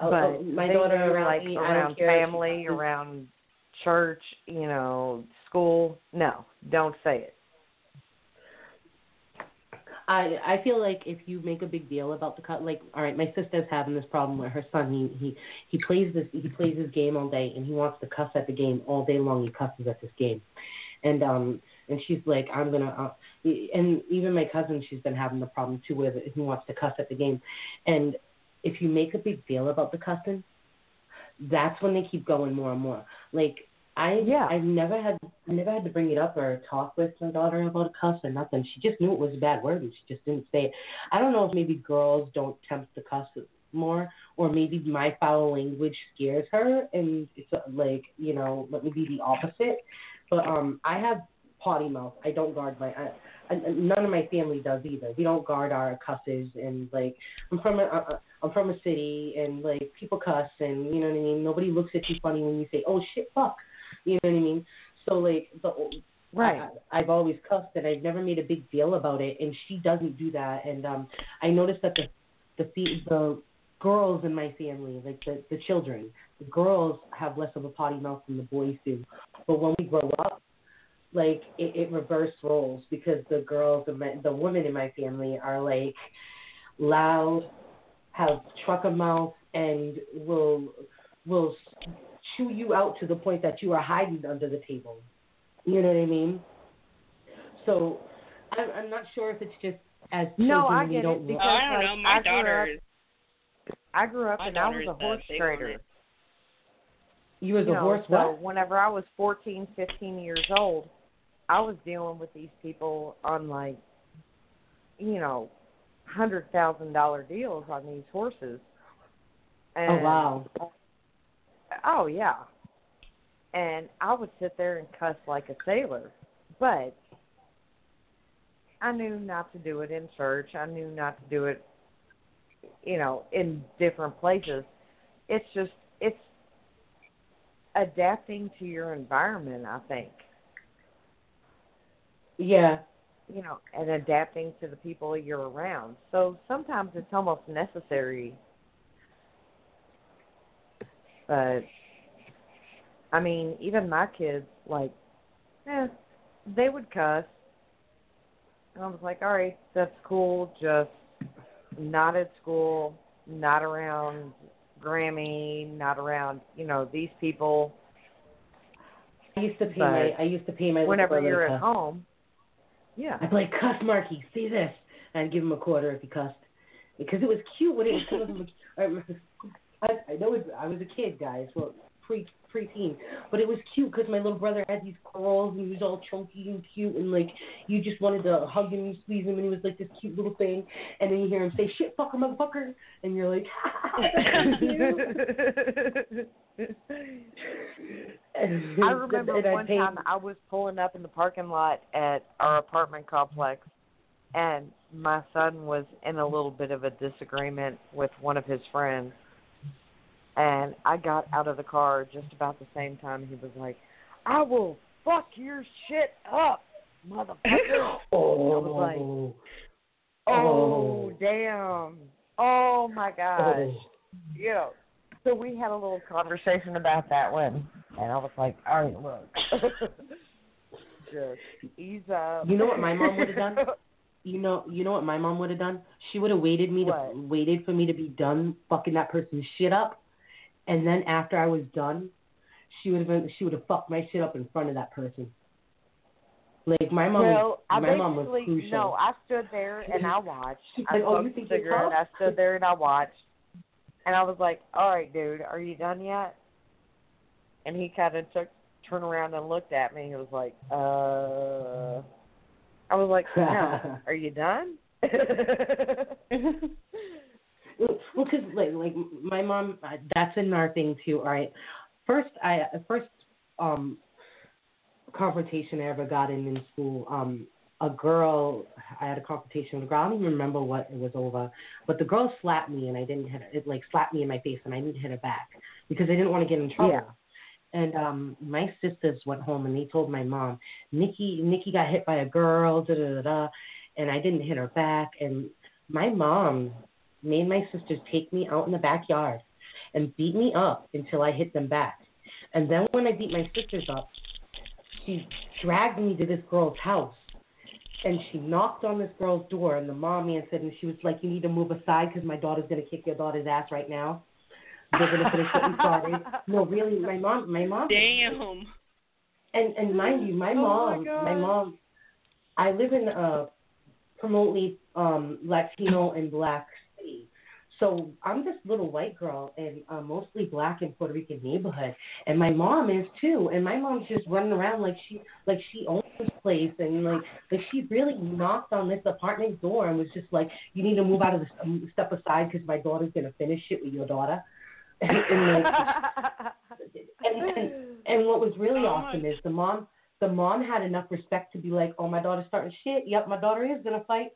Oh, But oh, my daughter around like me, around care if she family, around church, you know, school. No, don't say it. I I feel like if you make a big deal about the cut, like all right, my sister's having this problem where her son he he he plays this he plays his game all day and he wants to cuss at the game all day long. He cusses at this game, and um and she's like, I'm gonna. Uh, and even my cousin, she's been having the problem too, with who wants to cuss at the game, and if you make a big deal about the cussing, that's when they keep going more and more. Like I, Yeah. I've never had, I never had to bring it up or talk with my daughter about a cuss or nothing. She just knew it was a bad word and she just didn't say it. I don't know if maybe girls don't tempt the cuss more, or maybe my foul language scares her, and it's like you know, let me be the opposite. But um, I have potty mouth. I don't guard my. I, and none of my family does either. We don't guard our cusses, and like I'm from a, uh, I'm from a city, and like people cuss, and you know what I mean. Nobody looks at you funny when you say, "Oh shit, fuck," you know what I mean. So like the Right. I, I've always cussed, and I've never made a big deal about it, and she doesn't do that. And um, I noticed that the the fe- the girls in my family, like the the children, the girls have less of a potty mouth than the boys do. But when we grow up, like it, it reversed roles because the girls and my, the women in my family are like loud, have trucker mouth, and will will chew you out to the point that you are hiding under the table. You know what I mean? So I'm, I'm not sure if it's just as children No, I we get it, don't because- Oh, I don't like, know. My I grew daughter up- is I grew up My and I was a horse big trader. it. you as you a know, horse so what? whenever I was fourteen, fifteen years old, I was dealing with these people on like, you know, hundred thousand dollar deals on these horses. Oh, and, Oh wow. Oh yeah. And I would sit there and cuss like a sailor, but I knew not to do it in church. I knew not to do it, you know, in different places. It's just it's adapting to your environment. I think Yeah. you know, and adapting to the people you're around. So sometimes it's almost necessary. But I mean, even my kids, like, eh, they would cuss. And I was like, all right, that's cool. Just not at school, not around Grammy, not around, you know, these people. I used to But my I used to pay my Whenever you're at home, yeah. Be like, cuss Marky, see this and I'd give him a quarter if he cussed. Because it was cute when he was I, I know it's, I was a kid, guys, well pre preteen, but it was cute because my little brother had these curls and he was all chunky and cute and like you just wanted to hug him and squeeze him and he was like this cute little thing and then you hear him say shit fucker motherfucker and you're like. I remember And one pay- time I was pulling up in the parking lot at our apartment complex, and my son was in a little bit of a disagreement with one of his friends. And I got out of the car just about the same time he was like, I will fuck your shit up, motherfucker. Oh, was like, oh. oh, oh, damn. Oh, my gosh. oh. you know, so we had a little conversation about that one, and I was like, all right, look, just ease up. You know what my mom would've done? You know, you know what my mom would have done? She would have waited me to What? waited for me to be done fucking that person's shit up, and then after I was done, she would have been she would have fucked my shit up in front of that person. Like my mom, well, was, I my mom was crucial. no. I stood there and I watched. I like, "Oh, smoked you think cigarette. I stood there and I watched, and I was like, "All right, dude, are you done yet?" And he kind of took turned around and looked at me. He was like, "Uh." I was like, "No, are you done?" well, because like like my mom, uh, that's another thing too. All right, first I first um confrontation I ever got in in school. Um, a girl, I had a confrontation with a girl. I don't even remember what it was over, but the girl slapped me and I didn't hit her. It like slapped me in my face and I didn't hit her back because I didn't want to get in trouble. Yeah. And um, my sisters went home and they told my mom, Nikki, Nikki got hit by a girl, da da da da, and I didn't hit her back. And my mom made my sisters take me out in the backyard and beat me up until I hit them back. And then when I beat my sisters up, she dragged me to this girl's house. And she knocked on this girl's door, and the mom answered, and she was like, "You need to move aside because my daughter's gonna kick your daughter's ass right now. They're gonna finish what we started." No, really, my mom, my mom. Damn. And and mind you, my Oh, my mom, God. my mom, I live in a remotely um Latino and black. So I'm this little white girl in a mostly black and Puerto Rican neighborhood, and my mom is too. And my mom's just running around like she like she owns this place, and like like she really knocked on this apartment door and was just like, "You need to move out of this, um, step aside because my daughter's gonna finish it with your daughter." and, and, like, and, and and what was really awesome is the mom the mom had enough respect to be like, Oh, my daughter's starting shit, yep, my daughter is gonna fight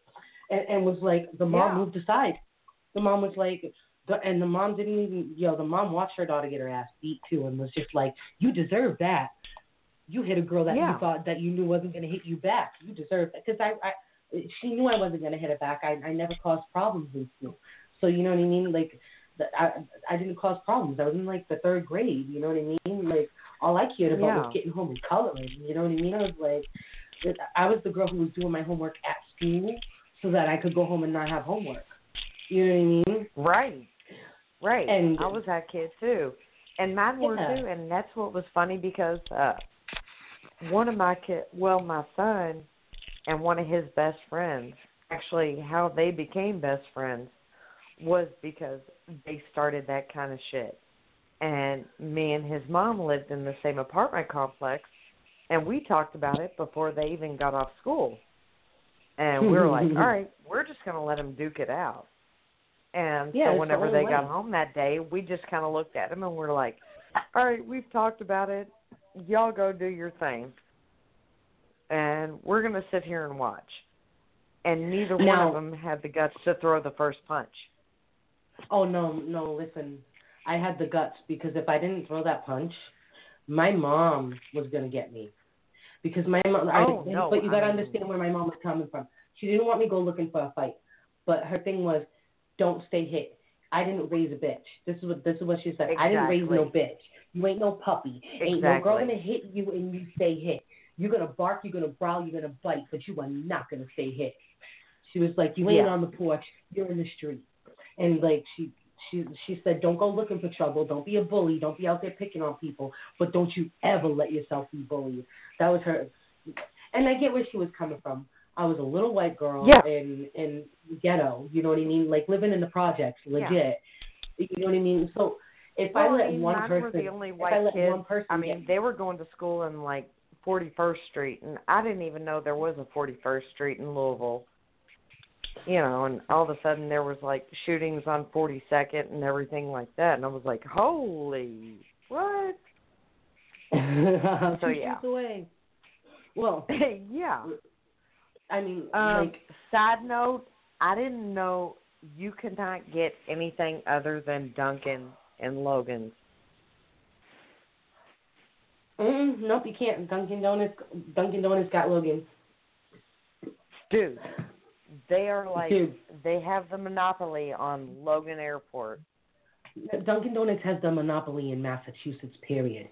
and, and was like the mom Yeah. moved aside. The mom was like and the mom didn't even you know, the mom watched her daughter get her ass beat too and was just like, You deserve that. You hit a girl that Yeah. you thought that you knew wasn't gonna hit you back. You deserve it. Because I, I she knew I wasn't gonna hit her back. I I never caused problems in school. So you know what I mean? Like that I I didn't cause problems. I was in like the third grade. You know what I mean? Like all I cared about Yeah. was getting home and coloring. You know what I mean? I was like, I was the girl who was doing my homework at school so that I could go home and not have homework. You know what I mean? Right. Right. And- I was that kid too. And mine were Yeah. too, and that's what was funny because uh one of my kid well, my son and one of his best friends, actually how they became best friends was because they started that kind of shit. And me and his mom lived in the same apartment complex and we talked about it before they even got off school. And we were like, all right, we're just going to let them duke it out. And Yeah, so whenever they got home that day, we just kind of looked at them and we're like, all right, we've talked about it. Y'all go do your thing. And we're going to sit here and watch. And neither one of them had the guts to throw the first punch. Oh no, no, listen. I had the guts because if I didn't throw that punch, my mom was gonna get me. Because my mom, Oh, I, no, but you gotta understand where my mom was coming from. She didn't want me to go looking for a fight, but her thing was, don't stay hit. I didn't raise a bitch. This is what this is what she said. I didn't raise no bitch. You ain't no puppy. Ain't no girl gonna hit you and you stay hit. You're gonna bark, you're gonna growl, you're gonna bite, but you are not gonna stay hit. She was like, you ain't Yeah. on the porch, you're in the street. And like she she she said, don't go looking for trouble. Don't be a bully. Don't be out there picking on people. But don't you ever let yourself be bullied. That was her. And I get where she was coming from. I was a little white girl Yeah. in in ghetto. You know what I mean? Like living in the projects, legit. You know what I mean? So if I Well, let mean, one person, were the only if white I let kids. one person, I mean, get- they were going to school in like 41st Street, and I didn't even know there was a 41st Street in Louisville. You know, and all of a sudden there was like shootings on 42nd and everything like that, and I was like, "Holy what?" so yeah. Well, yeah. I mean, Um, like side note, I didn't know you could not get anything other than Dunkin' and Logan's. Mm, nope, you can't. Dunkin' Donuts, Dunkin' Donuts got Logan. Dude, they are like Dude. they have the monopoly on Logan Airport. Dunkin' Donuts has the monopoly in Massachusetts. Period.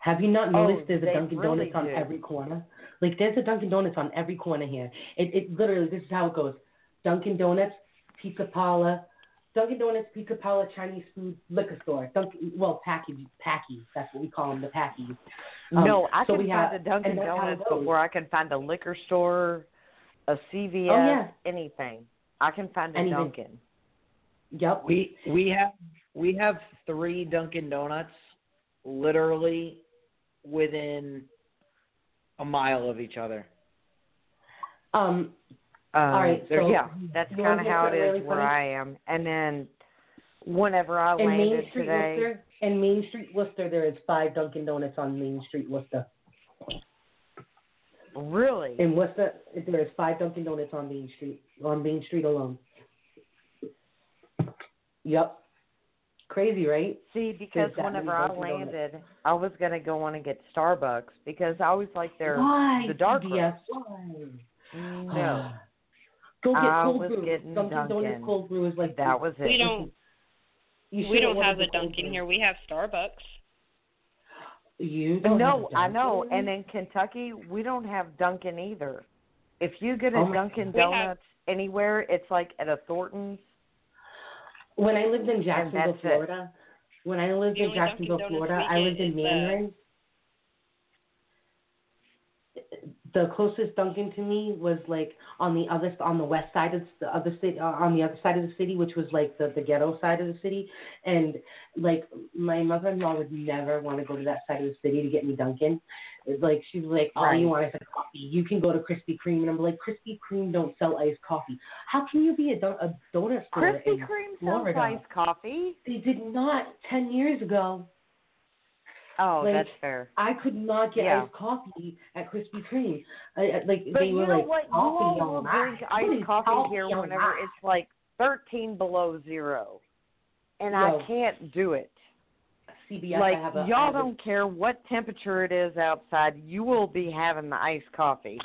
Have you not Oh, noticed there's a Dunkin' really Donuts on do. every corner? Like there's a Dunkin' Donuts on every corner here. It it literally this is how it goes. Dunkin' Donuts, Pizza Parlor, Dunkin' Donuts, Pizza Parlor, Chinese food, liquor store. Dunkin' well, package packies. That's what we call them, the packies. Um, no, I so can we find have- a Dunkin' and that's how it Donuts before I can find a liquor store, a CVS, Oh, yeah. anything. I can find a Anything. Dunkin'. Yep. We we have we have three Dunkin' Donuts literally within a mile of each other. Um. Um, All right, there- so yeah, that's kind of how it something is really where funny? I am. And then whenever I in landed Main Street today, Worcester, in Main Street Worcester, there is five Dunkin' Donuts on Main Street Worcester. really, In Worcester, there is five Dunkin' Donuts on Main Street, on Main Street alone. Yep. Crazy, right? see, because whenever I landed, I was gonna go on and get Starbucks because I always like their Why? the dark CBS? roast. Why? Mm, ah. No, Go get I cold was brew. getting Dunkin' Donuts Dunkin'. cold brew is like that was it. We don't You we don't have a the Dunkin' here. We have Starbucks. You don't No, have I know. And in Kentucky, we don't have Dunkin' either. If you get a Oh Dunkin' We have- Donuts anywhere, it's like at a Thornton's. When I lived in Jacksonville, it. Florida, when I lived in Jacksonville, Florida, I lived in the- Mandarin. The closest Dunkin' to me was like on the other on the west side of the other city, uh, on the other side of the city, which was like the the ghetto side of the city, and like my mother-in-law would never want to go to that side of the city to get me Dunkin'. It's like she's like, all you want is a coffee. You can go to Krispy Kreme, and I'm like, Krispy Kreme don't sell iced coffee. How can you be a, don- a donut store Krispy in Kreme sells iced coffee. They did not ten years ago. Oh, Like, that's fair. I could not get Yeah. iced coffee at Krispy Kreme. I, I, like But they you were know like what? You all will drink iced coffee here whenever that? it's like 13 below zero, and Yo. I can't do it. CBS. like I have a, y'all don't care what temperature it is outside, you will be having the iced coffee.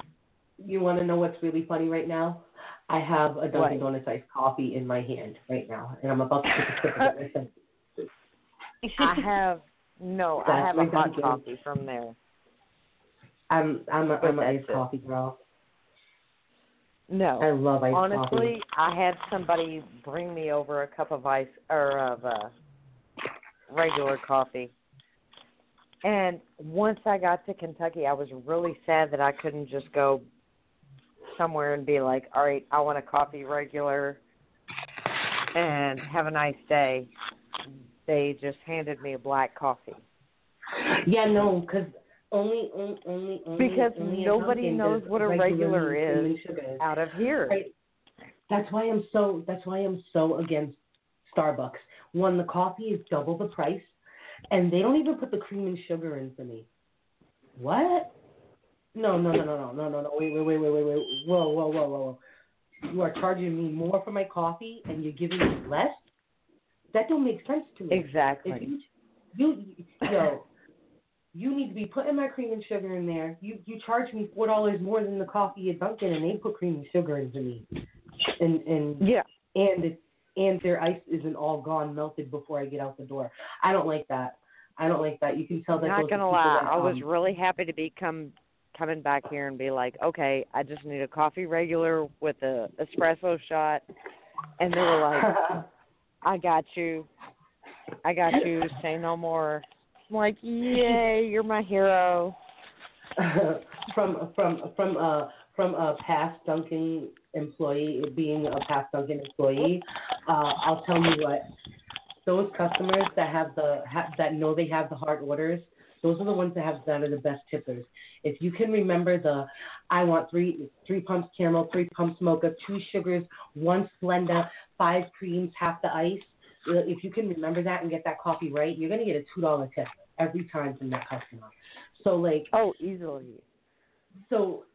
You want to know what's really funny right now? I have a Dunkin'? Donuts iced coffee in my hand right now, and I'm about to take a sip of it. I have no, I have a hot coffee from there. I'm I'm a, I'm an iced coffee girl. No, I love iced honestly, coffee. Honestly, I had somebody bring me over a cup of ice or of uh, regular coffee. And once I got to Kentucky, I was really sad that I couldn't just go somewhere and be like, "All right, I want a coffee regular and have a nice day." They just handed me a black coffee Yeah, no, because only only only because only nobody knows what a regular cream is out of here. Right. That's why I'm so. That's why I'm so against Starbucks. One, the coffee is double the price, and they don't even put the cream and sugar in for me. What? No, no, no, no, no, no, no, no. Wait, wait, wait, wait, wait, wait. Whoa, whoa, whoa, whoa, whoa. You are charging me more for my coffee, and you're giving me less. That don't make sense to me. Exactly. If you, you, yo, you need to be putting my cream and sugar in there. You, you charge me four dollars more than the coffee at Dunkin', and they put cream and sugar into me, and and Yeah. and it, and their ice isn't all gone melted before I get out the door. I don't like that. I don't like that. You can tell that. Not gonna lie, that, I was um, really happy to be come coming back here and be like, okay, I just need a coffee regular with a espresso shot, and they were like, I got you, I got you, say no more. I'm like, yay, you're my hero. from from from uh from a past Dunkin' employee being a past Dunkin' employee, uh, I'll tell you what. Those customers that have the ha- that know they have the hard orders, those are the ones that have that are the best tippers. If you can remember the, I want three three pumps caramel, three pumps mocha, two sugars, one Splenda, five creams, half the ice. If you can remember that and get that coffee right, you're gonna get a two dollar tip every time from that customer. So like Oh, easily. so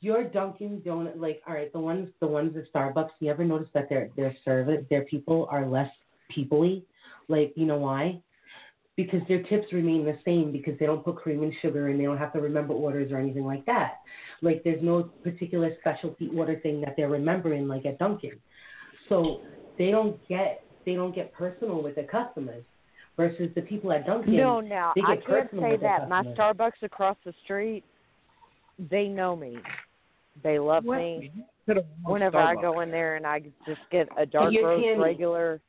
your Dunkin' Donut, like, all right, the ones, the ones at Starbucks. You ever notice that their their service, their people are less peoply? Like, you know why? Because their tips remain the same because they don't put cream and sugar and they don't have to remember orders or anything like that. Like, there's no particular specialty order thing that they're remembering like at Dunkin'. So they don't get they don't get personal with their customers versus the people at Dunkin'. No, now they I can't say that. My. Starbucks across the street, they know me. They love What? me. Could've won Whenever I go in there and I just get a dark you're roast Tammy. regular.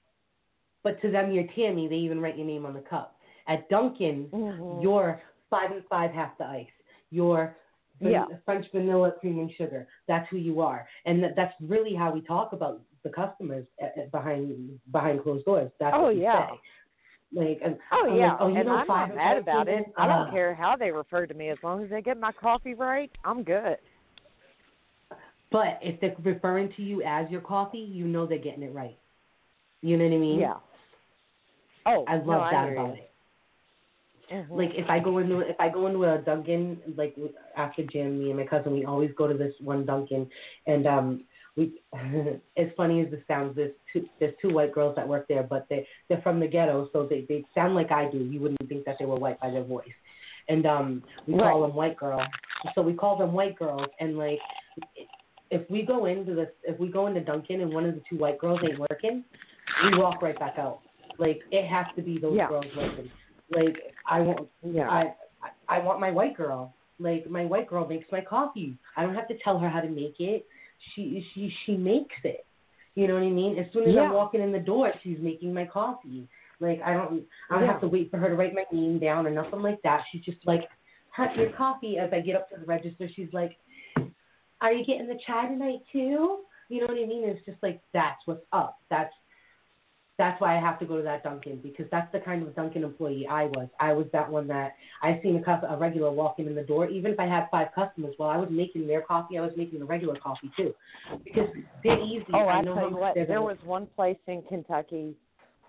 But to them, you're Tammy. They even write your name on the cup. At Dunkin', Mhm. you're five and five half the ice. You're Yeah. French vanilla cream and sugar. That's who you are, and that, that's really how we talk about the customers at, at behind behind closed doors. That's Oh, yeah. say. Like, and Oh I'm yeah, like, oh, you and know, I'm not mad about it. I don't Uh, care how they refer to me as long as they get my coffee right. I'm good. But if they're referring to you as your coffee, you know they're getting it right. You know what I mean? Yeah. Oh, I love no, that hear about it. Mhm. like if I go into if I go into a Dunkin' like after gym, me and my cousin we always go to this one Dunkin' and um we as funny as this sounds, there's two there's two white girls that work there, but they they're from the ghetto, so they they sound like I do. You wouldn't think that they were white by their voice. And um we call them white girl. So we call them white girls and like if we go into this if we go into Dunkin' and one of the two white girls ain't working, we walk right back out. Like it has to be those Yeah. girls working. Like I want Yeah. I I want my white girl. Like my white girl makes my coffee. I don't have to tell her how to make it. She she she makes it. You know what I mean? As soon as Yeah. I'm walking in the door, she's making my coffee. Like I don't I don't Yeah. have to wait for her to write my name down or nothing like that. She's just like "Cut your coffee." As I get up to the register, she's like, "Are you getting the chai tonight too?" You know what I mean? It's just like that's what's up. That's that's why I have to go to that Dunkin' because that's the kind of Dunkin' employee I was. I was that one that I seen a, cus- a regular walking in the door. Even if I had five customers, while I was making their coffee, I was making the regular coffee too, because they're easy. Oh, I I know tell you what, there gonna- was one place in Kentucky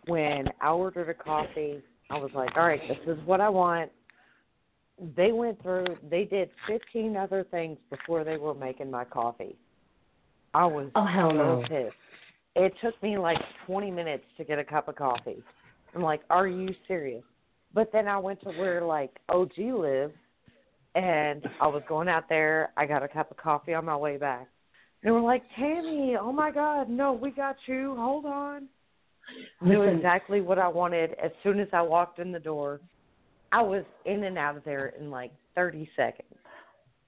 when I ordered a coffee. I was like, all right, this is what I want. They went through, they did 15 other things before they were making my coffee. I was Oh hell so no! pissed. It took me like 20 minutes to get a cup of coffee. I'm like, are you serious? But then I went to where like OG lives, and I was going out there. I got a cup of coffee on my way back. They were like, Tammy, oh my God, no, we got you. Hold on. Knew exactly what I wanted as soon as I walked in the door. I was in and out of there in like 30 seconds.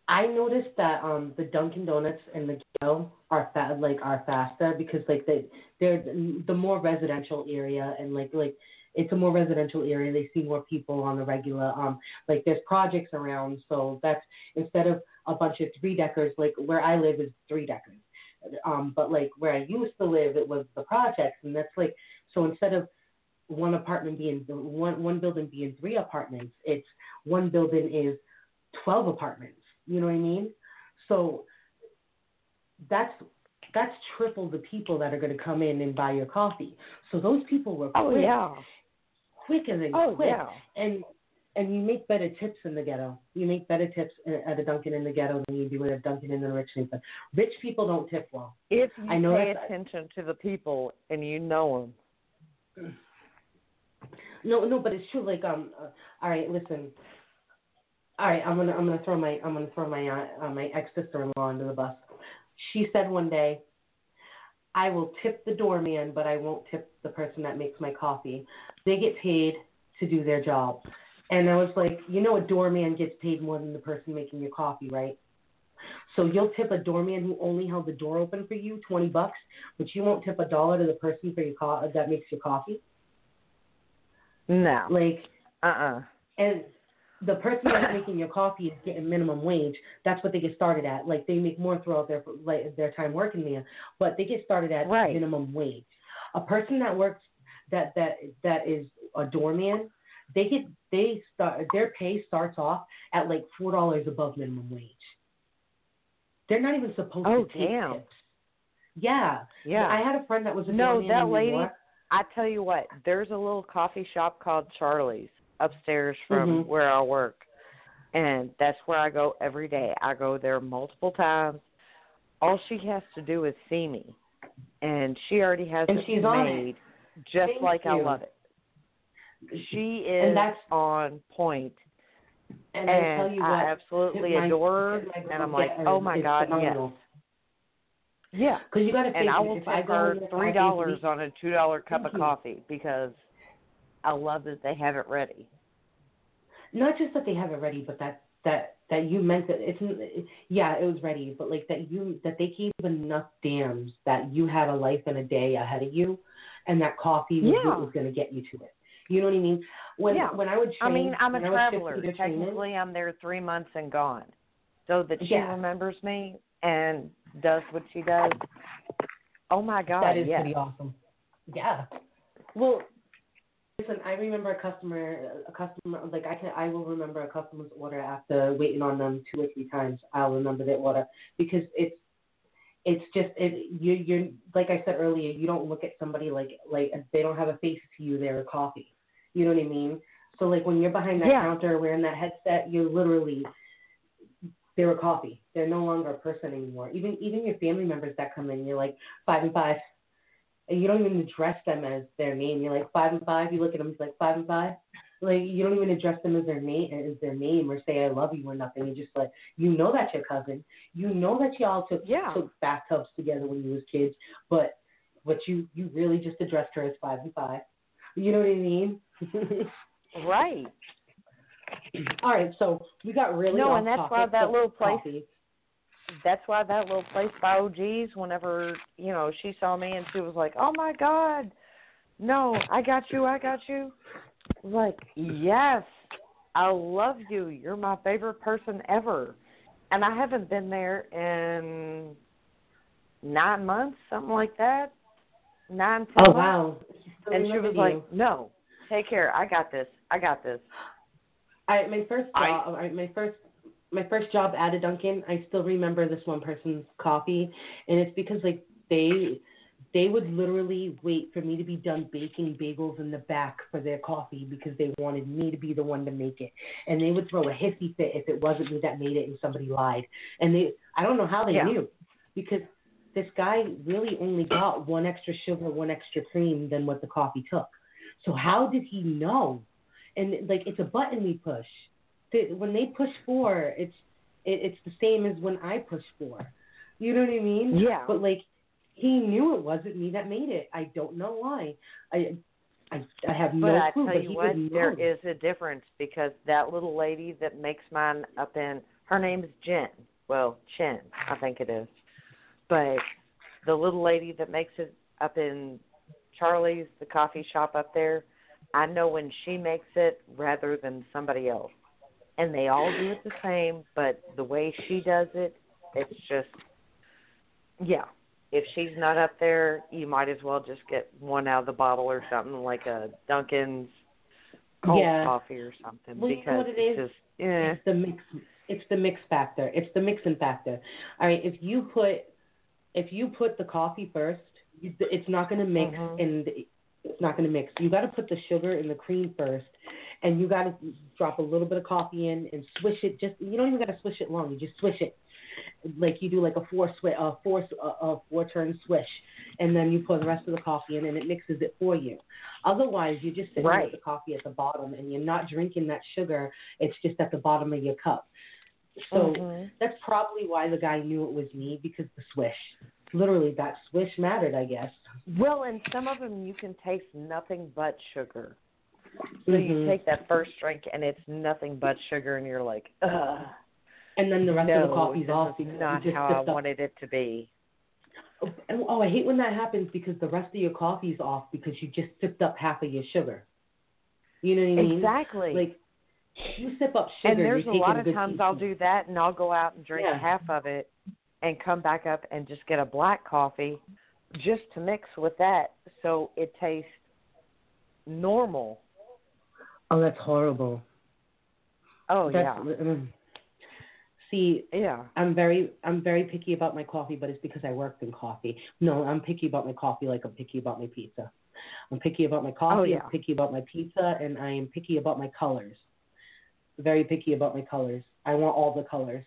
I noticed that um the Dunkin' Donuts and the ghetto are fa- like are faster because like they they're the more residential area and like like it's a more residential area. They see more people on the regular. Um, like there's projects around, so that's instead of a bunch of three deckers. Like where I live is three deckers. Um, but like where I used to live, it was the projects, and that's like so instead of one apartment being one one building being three apartments, it's one building is twelve apartments. You know what I mean? So that's that's triple the people that are going to come in and buy your coffee. So those people were Oh quick, yeah. quicker than Oh quick, yeah. and and you make better tips in the ghetto. You make better tips at a Dunkin' in the ghetto than you do at a Dunkin' in the rich neighborhood. Rich people don't tip well. If you I know pay attention to the people and you know them, No, no, but it's true. Like, um, uh, all right, listen. All right, I'm gonna, I'm gonna throw my, I'm gonna throw my, uh, my ex sister-in-law under the bus. She said one day, I will tip the doorman, but I won't tip the person that makes my coffee. They get paid to do their job. And I was like, you know, a doorman gets paid more than the person making your coffee, right? So you'll tip a doorman who only held the door open for you, twenty bucks, but you won't tip a dollar to the person for your co- that makes your coffee. no. Like, Uh uh and the person that's making your coffee is getting minimum wage. That's what they get started at. Like they make more throughout their like their time working there, but they get started at Right. minimum wage. A person that works that that that is a doorman, they get they start their pay starts off at like four dollars above minimum wage. They're not even supposed Oh, to take damn. tips. Yeah. Yeah. I had a friend that was a No, that lady- I tell you what, there's a little coffee shop called Charlie's upstairs from Mhm. where I work. And that's where I go every day. I go there multiple times. All she has to do is see me. And she already has And it she's it. made just Thank like I love it. She And is that's- on point. And, I tell you I what, absolutely my- adore her. And I'm like, oh my God, phenomenal. yes. Yeah. Because you got to and I will if I tip her three five days a dollars on a two dollar cup of you. coffee because I love that they have it ready. Not just that they have it ready, but that that that you meant that it's it, yeah, it was ready, but like that you that they gave enough dams that you had a life and a day ahead of you, and that coffee was Yeah. what was going to get you to it. You know what I mean? When Yeah. when I would I mean, I'm a when I was shift traveler. training- Technically, I'm there three months and gone, so that she Yeah. remembers me and does what she does. Oh my God! That is yes. pretty awesome. Yeah. Well, listen, I remember a customer, a customer, like I can, I will remember a customer's order after waiting on them two or three times. I'll remember their order because it's, it's just it. You, you're like I said earlier, you don't look at somebody like like they don't have a face to you. They're a coffee. You know what I mean? So like when you're behind that Yeah. counter wearing that headset, you're literally they're a coffee. They're no longer a person anymore. Even even your family members that come in, you're like five and five. And you don't even address them as their name. You're like five and five. You look at them, it's like five and five. Like you don't even address them as their name as their name or say I love you or nothing. You just like you know that's your cousin. You know that y'all took Yeah. took bathtubs together when you was kids, but but you you really just addressed her as five and five. You know what I mean? Right. All right, so we got really No, and that's why that little place- coffee. That's why that little place by OG's. Whenever you know she saw me and she was like, "Oh my God, no, I got you, I got you." Like, yes, I love you. You're my favorite person ever. And I haven't been there in nine months, something like that. Nine, ten Oh months. wow. And she was you. like, No, take care. I got this. I got this. I my first job, I, my first my first job at a Dunkin', I still remember this one person's coffee, and it's because like they they would literally wait for me to be done baking bagels in the back for their coffee because they wanted me to be the one to make it, and they would throw a hissy fit if it wasn't me that made it and somebody lied, and they I don't know how they Yeah. knew because this guy really only got one extra sugar, one extra cream than what the coffee took. So how did he know? And like it's a button we push. The- When they push for, it's it, it's the same as when I push for. You know what I mean? Yeah. But like he knew it wasn't me that made it. I don't know why. I I I have no But I clue. tell you what, would there know. is a difference because that little lady that makes mine up in her name's Jen. Well, Chen, I think it is. But the little lady that makes it up in Charlie's, the coffee shop up there, I know when she makes it rather than somebody else. And they all do it the same, but the way she does it, it's just yeah. If she's not up there, you might as well just get one out of the bottle or something like a Dunkin's cold Yeah. coffee or something Well, you know because what it it's is? just eh. It's the mix. It's the mix factor. It's the mixing factor. All right, if you put if you put the coffee first, it's not going to mix Mhm. and it's not going to mix. You got to put the sugar and the cream first, and you got to drop a little bit of coffee in and swish it. Just you don't even got to swish it long. You just swish it like you do like a four swi a four a, a four turn swish, and then you pour the rest of the coffee in and it mixes it for you. Otherwise, you're just sitting Right. with the coffee at the bottom and you're not drinking that sugar. It's just at the bottom of your cup. So Mhm. that's probably why the guy knew it was me because the swish. Literally, that swish mattered, I guess. Well, and some of them you can taste nothing but sugar. So you Mhm. take that first drink and it's nothing but sugar, and you're like, ugh. And then the rest no, of the coffee's off because not you just how I up. wanted it to be. Oh, oh, I hate when that happens because the rest of your coffee's off because you just sipped up half of your sugar. You know what I mean? Exactly. Like you sip up sugar. and there's a lot of times I'll do that, and I'll go out and drink Yeah. half of it, and come back up and just get a black coffee, just to mix with that, so it tastes normal. Oh, that's horrible. Oh That's, yeah. See, yeah. I'm very I'm very picky about my coffee, but it's because I worked in coffee. No, I'm picky about my coffee like I'm picky about my pizza. I'm picky about my oh, coffee, Oh, yeah. I'm picky about my pizza, and I am picky about my colors. Very picky about my colors. I want all the colors.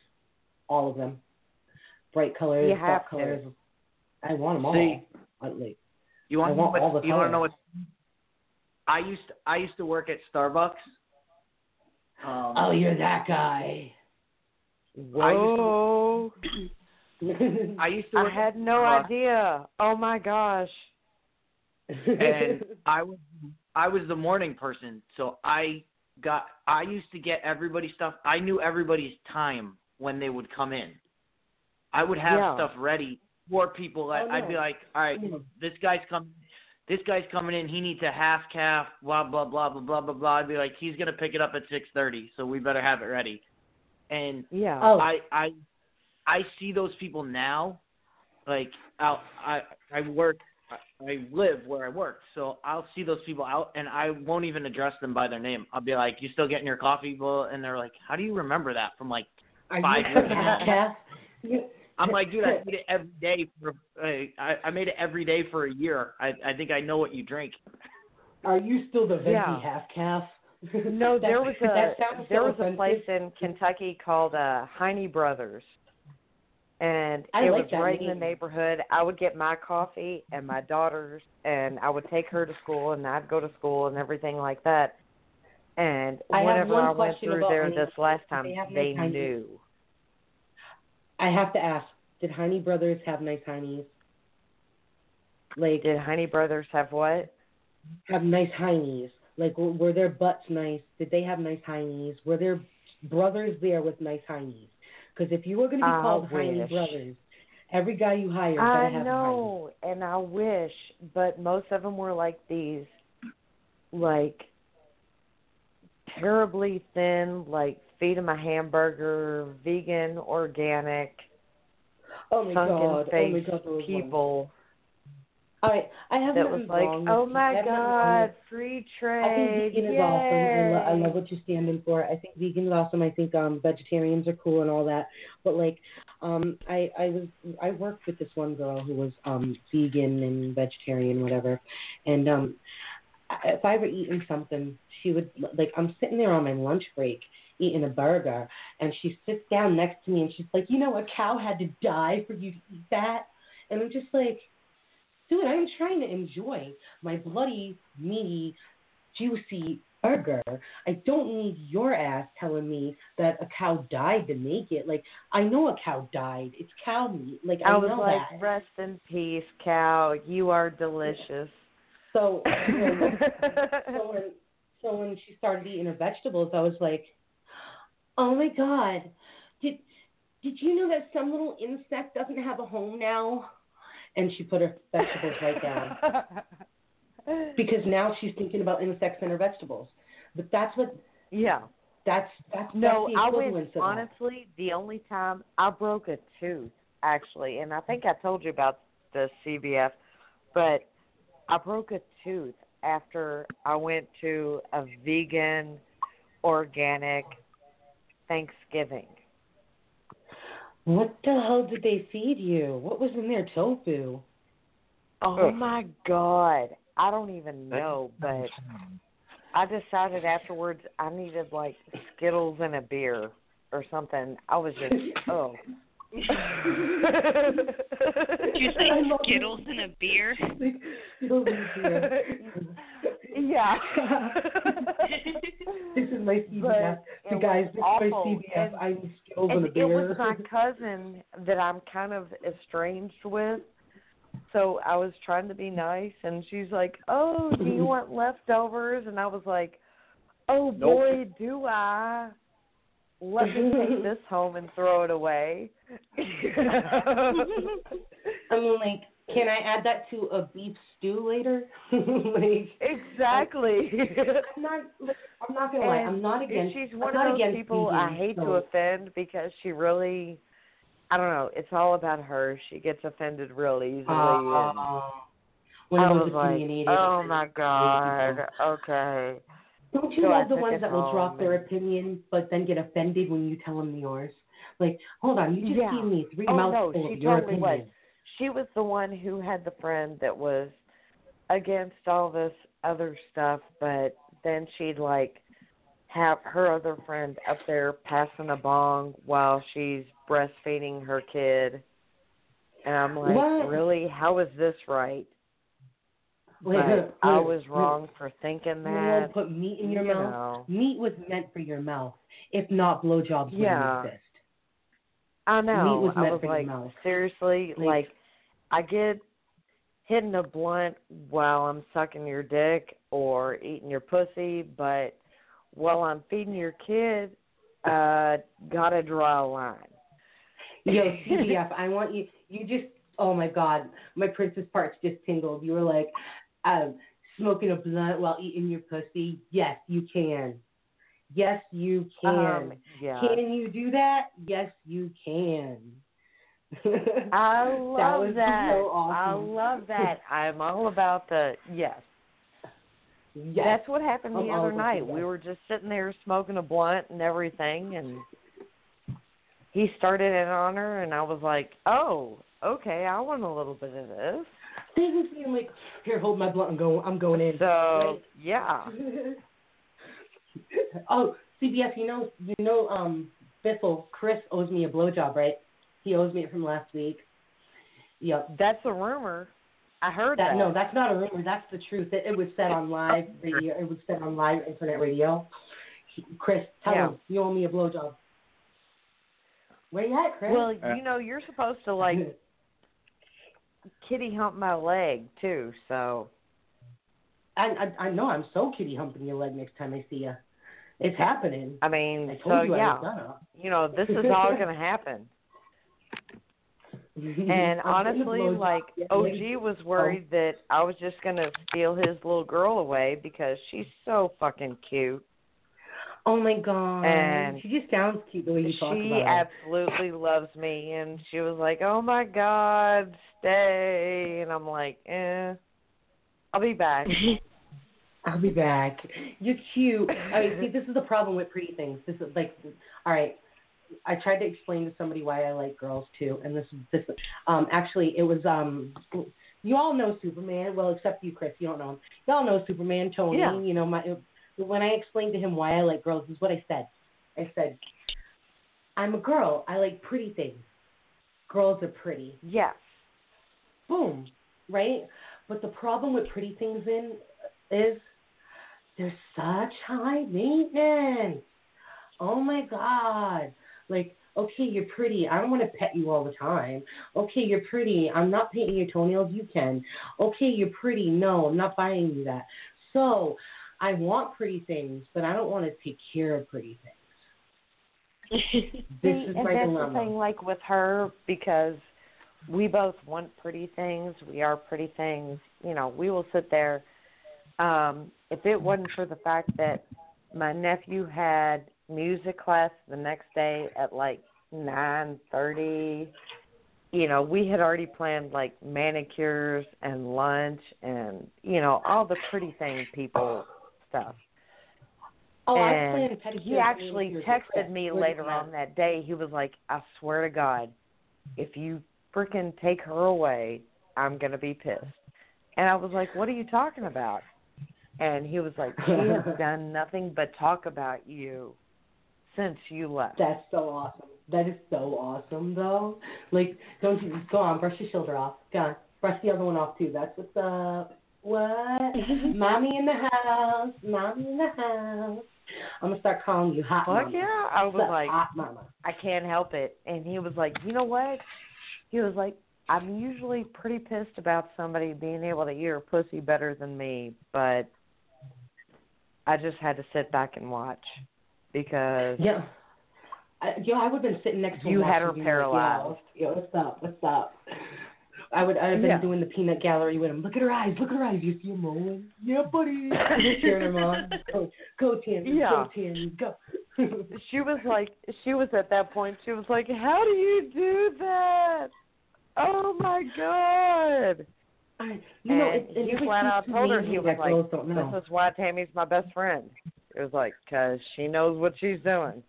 All of them. Bright colors, You have dark to. colors. I want them all. See. I- like, You want I to want what? all the you want to know what? I used to, I used to work at Starbucks. Um, oh, you're that guy. Whoa! I used to I work had no Starbucks, idea. Oh my gosh. and I was I was the morning person, so I got I used to get everybody's stuff. I knew everybody's time when they would come in. I would have Yeah. stuff ready for people. I, Oh, I'd be like, all right, Mm. this guy's coming. This guy's coming in. He needs a half caf. Blah blah blah blah blah blah blah. I'd be like, he's gonna pick it up at six thirty, so we better have it ready. And Yeah. Oh. I I I see those people now. Like out, I I work, I- I live where I work, so I'll see those people out, and I won't even address them by their name. I'll be like, "You still getting your coffee?" Well, and they're like, "How do you remember that from like?" Are Five you years ago. Calf? You- I'm like, dude, I made it every day for. I I I made it every day for a year. I I think I know what you drink. Are you still the veggie Yeah. half caf? No, That- there was a that sounds there so was a place in Kentucky called uh Heine Brothers. And I it like was that right in the neighborhood. I would get my coffee and my daughter's and I would take her to school and I'd go to school and everything like that. And I have whenever I went through there this last time, They they nice Heine- knew. I have to ask, did Heine Brothers have nice Heinies? Like, Did Heine Brothers have what? have nice Heinies? Like, were their butts nice? Did they have nice Heinies? Were their brothers there with nice Heinies? Because if you were going to be I called Heine. Brothers, every guy you hire better I have know, and I wish, but most of them were like these, like terribly thin, like feed 'em a hamburger, vegan, organic, Oh my sunken god! Oh my god! there was one. people All right, I have that was like, "Oh my God, free I trade! think vegan is awesome. I, lo- I love what you're standing for. I think vegan is awesome. I think um vegetarians are cool and all that. But like, um, I I was I worked with this one girl who was um vegan and vegetarian, whatever, and um, I- if I were eating something, she would like I'm sitting there on my lunch break eating a burger, and she sits down next to me and she's like, you know, a cow had to die for you to eat that, and I'm just like. Dude, I'm trying to enjoy my bloody, meaty, juicy burger. I don't need your ass telling me that a cow died to make it. Like I know a cow died. It's cow meat. Like I, I was know like, that. "Rest in peace, cow. You are delicious." So so when so when she started eating her vegetables, I was like, oh my god, did did you know that some little insect doesn't have a home now? And she put her vegetables right down. because now she's thinking about insects and her vegetables. But that's what yeah. that's that's No, that's the I went of that. honestly. The only time I broke a tooth, actually, and I think I told you about the CBF, but I broke a tooth after I went to a vegan, organic Thanksgiving. What the hell did they feed you? What was in their tofu? Oh Ugh. my god, I don't even know, but I decided afterwards I needed like Skittles and a beer or something. I was just oh. Did you say Skittles and a beer? Skittles and beer. yeah. this is my. But The guys, this is my CBF. and- I'm Skittles and, and a it was my cousin that I'm kind of estranged with. So I was trying to be nice, and she's like, "Oh, do you want leftovers?" And I was like, "Oh Nope. boy, do I! Let me take this home and throw it away." I mean, like, can I add that to a beef stew later? like, exactly. I'm not. I'm not gonna lie. I'm not against. she's I'm one of those people I hate so- to offend because she really I don't know, it's all about her. She gets offended real easily and Uh, one I was like. Oh my god. Okay. Don't you So love the ones that will drop their opinion but then get offended when you tell them yours? Like, hold on, you just Yeah. gave me three Oh, no, mouthfuls she of your totally opinion. was. She was the one who had the friend that was against all this other stuff, but then she'd like have her other friend up there passing a bong while she's breastfeeding her kid. And I'm like, What? really? How is this right? Like, But I was wrong for thinking that. You put meat in your you mouth. know. Meat was meant for your mouth. If not, blowjobs Yeah. wouldn't exist. I know. Meat was I meant was for your mouth. seriously, Like- like, I get hitting a blunt while I'm sucking your dick or eating your pussy, but while I'm feeding your kid, uh, gotta draw a line. Yo, CBF, I want you. You just. Oh my God, my princess parts just tingled. You were like, um, smoking a blunt while eating your pussy. Yes, you can. Yes, you can. Um, yeah. Can you do that? Yes, you can. I love was that. so I love that. I'm all about the yes. yes. That's what happened the I'm other night. We were just sitting there smoking a blunt and everything, and he started on her, and I was like, "Oh, okay, I want a little bit of this." Was being like, here, hold my blunt. I'm going. I'm going in. So Right. yeah, oh, CBS, you know, you know, um, Biffle, Chris owes me a blowjob, right? He owes me it from last week. Yep. that's a rumor. I heard that. That no, that's not a rumor. That's the truth. It, it was said on live radio. It was said on live internet radio. He, Chris, tell Yeah. him you owe me a blowjob. Where you at, Chris? Well, you know, you're supposed to like kitty hump my leg too. So I, I I know I'm so kitty humping your leg next time I see you. It's happening. I mean, I so yeah, you know, this is all gonna happen. And I'm getting a honestly, like OG was worried that I was just gonna steal his little girl away because she's so fucking cute. Oh my god. And she just sounds cute the way you talk about her. absolutely loves me and she was like oh my god stay and i'm like eh i'll be back I'll be back. You're cute. I mean, see, this is the problem with pretty things. This is like, all right. I tried to explain to somebody why I like girls too, and this this um actually it was um you all know Superman, well except you, Chris. You don't know him. Y'all know Superman, Tony. Yeah. You know my when I explained to him why I like girls, this is what I said. I said, I'm a girl. I like pretty things. Girls are pretty. yes Boom. Right? But the problem with pretty things in is they're such high maintenance. Oh my God. Like, okay, you're pretty. I don't want to pet you all the time. Okay, you're pretty. I'm not painting your toenails. You can. Okay, you're pretty. No, I'm not buying you that. So I want pretty things, but I don't want to take care of pretty things. This See, is and my that's dilemma. the thing like with her because we both want pretty things we are pretty things you know we will sit there um if it wasn't for the fact that my nephew had music class the next day at like nine thirty you know we had already planned like manicures and lunch and you know all the pretty thing people stuff Oh, I and planned pedicures. he actually texted me later on that day. He was like, "I swear to God, if you freaking take her away, I'm gonna be pissed." And I was like, "What are you talking about?" And he was like, "She has done nothing but talk about you since you left." That's so awesome. That is so awesome, though. Like, don't you go on, brush your shoulder off. Go on, brush the other one off too. That's what's up. What? mommy in the house. Mommy in the house. I'm gonna start calling you hot Fuck mama. yeah! I was like, hot mama. I can't help it. And he was like, you know what? He was like, I'm usually pretty pissed about somebody being able to eat her pussy better than me, but I just had to sit back and watch because Yeah. I, yo, I would have been sitting next to. You had her being like, paralyzed. Yo, yo, what's up? What's up? I would. I've been Yeah. doing the peanut gallery with him. Look at her eyes. Look at her eyes. You see him rolling? Yeah, buddy. Cheering him on. Go, go, Tammy. Yeah. Go, Tammy. Go. she was like, she was at that point. She was like, "How do you do that? Oh my god!" I, you know, and it, it he flat out told her he was like, know. "This is why Tammy's my best friend." It was like, "Cause she knows what she's doing."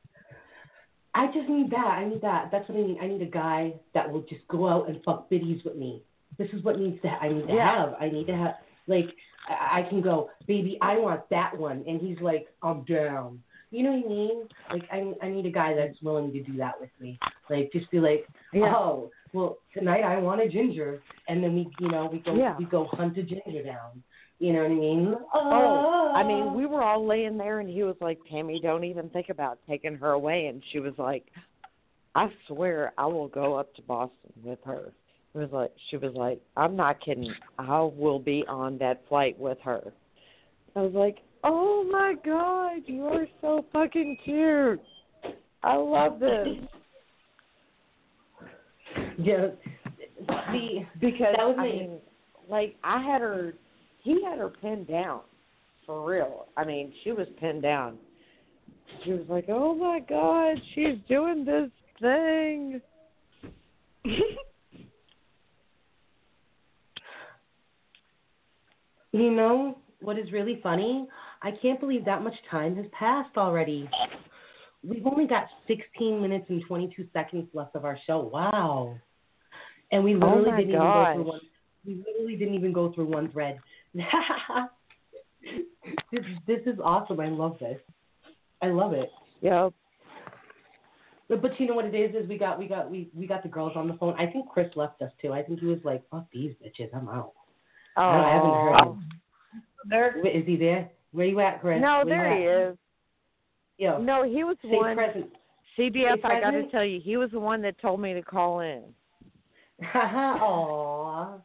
I just need that. I need that. That's what I need. I need a guy that will just go out and fuck biddies with me. This is what needs to. I need to Yeah. have. I need to have. Like, I, I can go, baby. I want that one, and he's like, I'm down. You know what I mean? Like, I I need a guy that's willing to do that with me. Like, just be like, Yeah. oh, well, tonight I want a ginger, and then we, you know, we go Yeah. we go hunt a ginger down. You know what I mean? Oh, I mean, ah. we were all laying there, and he was like, "Tammy, don't even think about taking her away." And she was like, "I swear, I will go up to Boston with her." It was like she was like, "I'm not kidding. I will be on that flight with her." I was like, "Oh my god, you are so fucking cute. I love this." yeah. See, Because That was I mean, like I had her, he had her pinned down, for real. I mean, she was pinned down. She was like, "Oh my God, she's doing this thing." You know what is really funny? I can't believe that much time has passed already. We've only got 16 minutes and 22 seconds left of our show. Wow. And we oh literally Oh didn't even go through one. We literally didn't even go through one thread. This this is awesome. I love this. I love it. Yep. But, but you know what it is? Is we got we got we we got the girls on the phone. I think Chris left us too. I think he was like, "Fuck these bitches, I'm out." Oh, I haven't heard him. There. Wait, Is he there? Where you at, Chris? no, Where there he at? is. Yeah. No, he was the one. present. CBF, Say I got to tell you, he was the one that told me to call in. Aw.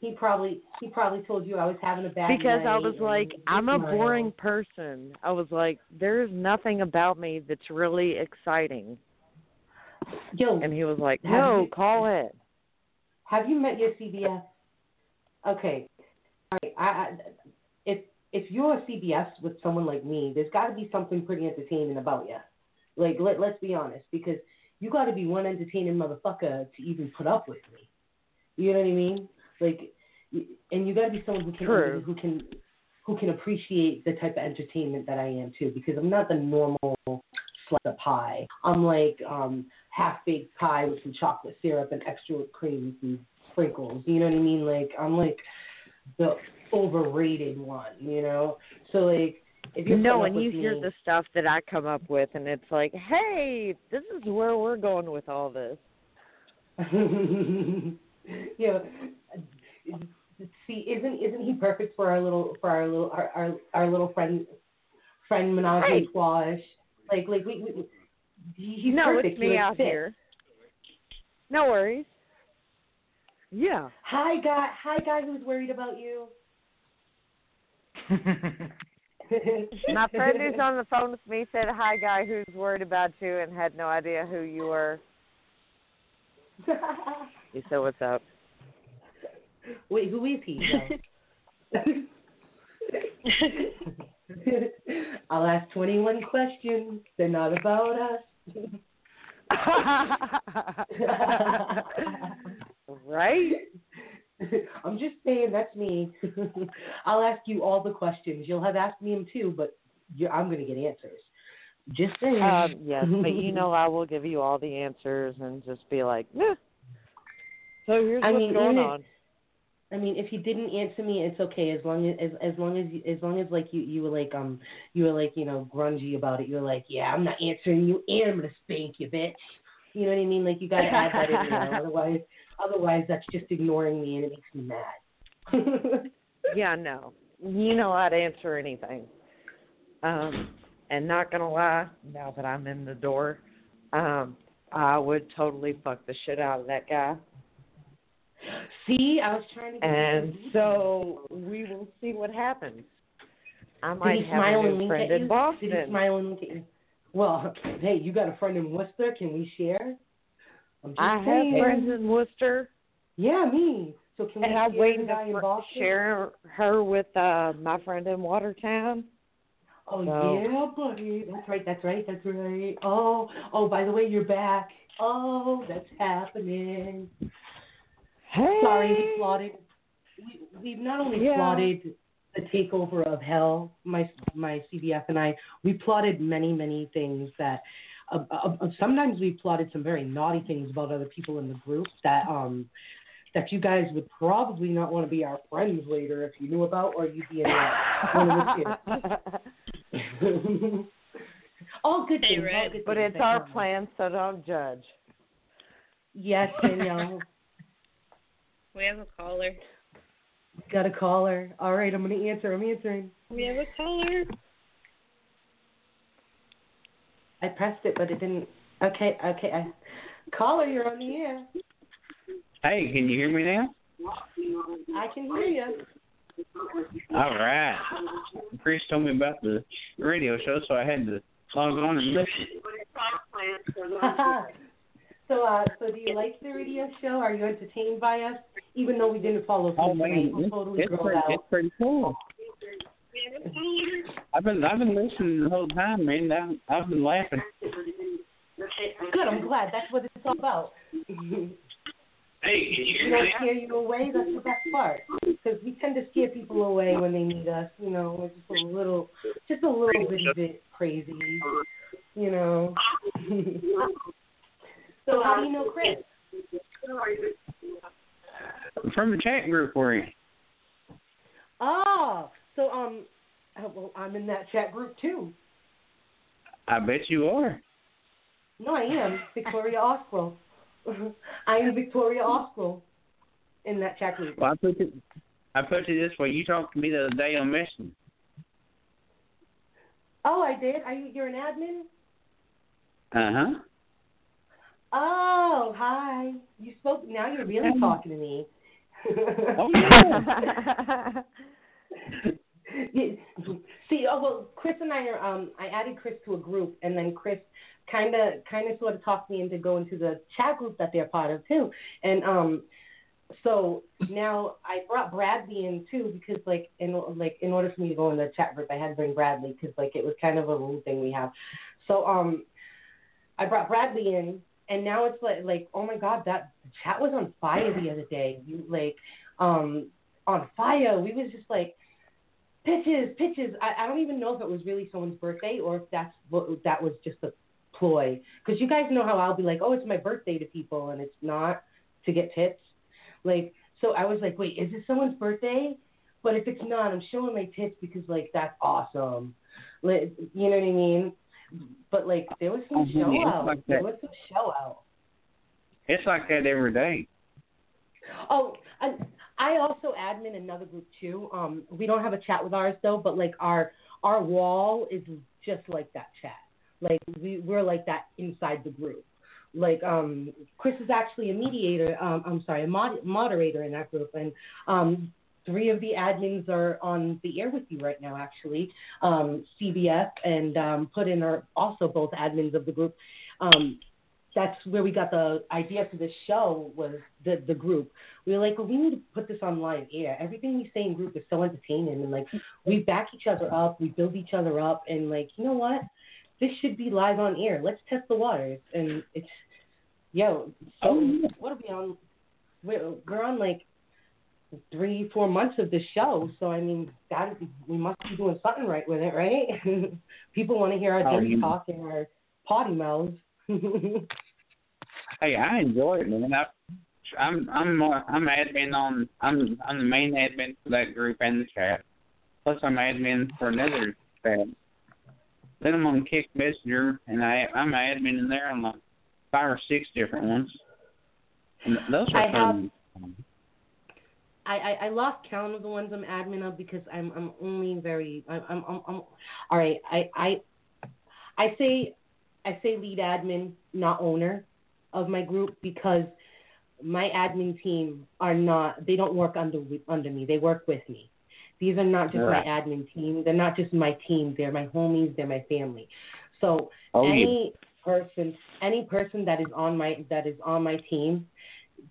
He probably he probably told you I was having a bad day because I was like, I'm a boring person. I was like, there's nothing about me that's really exciting. Yo, And he was like, no, you- call it. have you met your CBS? Okay, all right. I, I if if you're a CBS with someone like me, there's got to be something pretty entertaining about you. Like let let's be honest, because you got to be one entertaining motherfucker to even put up with me. You know what I mean? Like, and you got to be someone who can True. who can who can appreciate the type of entertainment that I am too. Because I'm not the normal slice of pie. I'm like um, half baked pie with some chocolate syrup and extra cream and sprinkles. You know what I mean? Like I'm like the overrated one. You know? So like if you're no, and you with hear the stuff that I come up with, and it's like, hey, this is where we're going with all this. yeah. See, isn't isn't he perfect for our little for our little our our, our little friend friend menage Hey. a trois? Like like we, we he's no, perfect. it's He, me like, out fits. here. No worries. Yeah. Hi guy, hi guy who's worried about you. My friend who's on the phone with me said, "Hi, guy who's worried about you and had no idea who you were." He said, "What's up?" Wait, who is he? I'll ask 21 questions. They're not about us. right? I'm just saying that's me. I'll ask you all the questions. You'll have asked me them too, but I'm going to get answers. Just saying. Um, yes, but you know I will give you all the answers and just be like, nah. So here's I what's mean, going on. I mean, if you didn't answer me, it's okay as long as as, as long as you, as long as like you you were like um you were like you know grungy about it. You're like, yeah, I'm not answering you, and I'm gonna spank you, bitch. You know what I mean? Like you gotta add that in there. Otherwise, otherwise that's just ignoring me, and it makes me mad. Yeah, no. You know I'd answer anything. Um, and not gonna lie, now that I'm in the door, um, I would totally fuck the shit out of that guy. See, I was trying to. Get And so we will see what happens. I Did might he have smile a new wink friend in? Boston. Did he smile and wink at you? Well, hey, you got a friend in Worcester. Can we share? I'm just I have saying. friends in Worcester, Yeah, me. So can and we I'm share waiting the guy in to share her with uh my friend in Watertown. Oh So- yeah, buddy. That's right. That's right. That's right. Oh, oh. By the way, you're back. Oh, that's happening. Hey. Sorry, we plotted. We, we've not only Yeah. plotted the takeover of hell, my my CBF and I. We plotted many many things that. Uh, uh, sometimes we plotted some very naughty things about other people in the group that um that you guys would probably not want to be our friends later if you knew about, or you'd be in that one of the two. all good Hey, things. all good but things it's our plan, so don't judge. Yes, Danielle. We have a caller. Got a caller. All right, I'm gonna answer. I'm answering. We have a caller. I pressed it, but it didn't. Okay, okay. I, caller, you're on the air. Hey, can you hear me now? I can hear you. All right. Chris told me about the radio show, so I had to log on and listen. so, uh, so do you like the radio show? Are you entertained by us? Even though we didn't follow through Oh tonight, man, we're it's, totally it's pretty, out. it's pretty cool. I've been I've been listening the whole time, man. I, I've been laughing. Good. I'm glad. That's what it's all about. Hey, can you we don't scare you away. That's the best part. Because we tend to scare people away when they need us. You know, we're just a little, just a little bitty bit crazy. You know. so how do you know Chris? From the chat group we're in. Oh, so um, uh, well, I'm in that chat group too. I bet you are. No, I am Victoria Oswald. I am Victoria Oswald in that chat group. Well, I put it I put it this way. You talked to me the other day on Messenger. Oh, I did. Are you? You're an admin? Uh huh. Oh, hi. You spoke. Now you're really talking to me. Oh yeah. See, oh well, Chris and I are. Um, I added Chris to a group, and then Chris kind of, kind of, sort of talked me into going to the chat group that they're part of too. And um, so now I brought Bradley in too because like in like in order for me to go in the chat group, I had to bring Bradley because like it was kind of a rule thing we have. So um, I brought Bradley in, and now it's like like oh my god, that chat was on fire the other day. You like um on fire. We was just like pitches, pitches. I, I don't even know if it was really someone's birthday or if that's what that was just a ploy. Because you guys know how I'll be like, oh, it's my birthday to people, and it's not to get tits. Like, so I was like, wait, is it someone's birthday? But if it's not, I'm showing my tits because like that's awesome. Like, you know what I mean? But like there was some Mhm, show it's out. like there was some show out. It's like that every day. Oh, I, I also admin another group too. Um, we don't have a chat with ours though, but like our our wall is just like that chat. Like we we're like that inside the group. Like um, Chris is actually a mediator. Um, I'm sorry, a mod- moderator in that group, and um, three of the admins are on the air with you right now. Actually, um, CBS and um, Puddin are also both admins of the group. Um, that's where we got the idea for this show was the the group. We were like, well, we need to put this on live air. Everything we say in group is so entertaining, and like we back each other up, we build each other up, and like you know what, this should be live on air. Let's test the waters, and it's yo. So what are we on? We're we're on like three four months of this show, so I mean, that we must be doing something right with it, right? People want to hear our Oh, dirty talk and our potty mouths. Hey, I enjoy it, man. I, I'm I'm more, I'm admin on I'm I'm the main admin for that group and the chat. Plus, I'm admin for another chat. Then I'm on Kik Messenger, and I I'm admin in there on like five or six different ones. And those are I have- fun. I, I, I lost count of the ones I'm admin of because I'm I'm only very I'm I'm, I'm, I'm all right I I I say I say lead admin not owner of my group because my admin team are not they don't work under under me they work with me these are not just Right. my admin team they're not just my team they're my homies they're my family so Oh yeah. any person any person that is on my that is on my team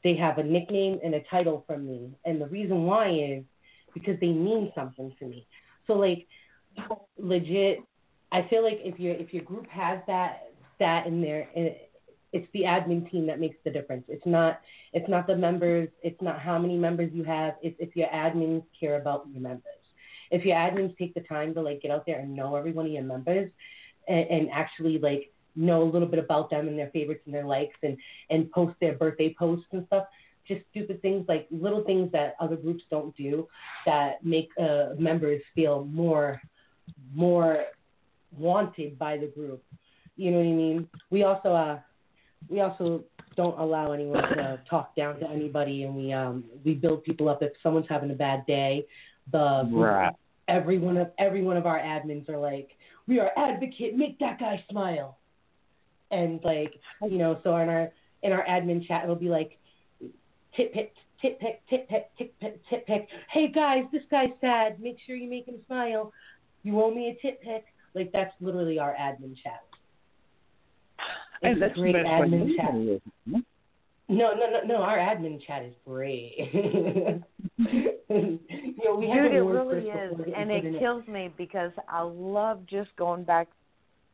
they have a nickname and a title from me. And the reason why is because they mean something to me. So like legit i feel like if your if your group has that that in there it's the admin team that makes the difference. It's not it's not the members. It's not how many members you have. It's if your admins care about your members. If your admins take the time to like get out there and know every one of your members and, and actually like know a little bit about them and their favorites and their likes and and post their birthday posts and stuff. Just stupid things like little things that other groups don't do that make uh, members feel more more wanted by the group. You know what i mean? We also uh we also don't allow anyone to talk down to anybody and we um we build people up if someone's having a bad day. The Right. every one of every one of our admins are like we are advocate make that guy smile and like you know so in our in our admin chat it'll be like tip pick tip pick tip pick tip pick tip pick hey guys this guy's sad make sure you make him smile you owe me a tip pick like that's literally our admin chat it's a that's the great best admin chat it, isn't it? no, no, no, no. Our admin chat is great. you know, we Dude, it really is, and Puddin it kills me because I love just going back,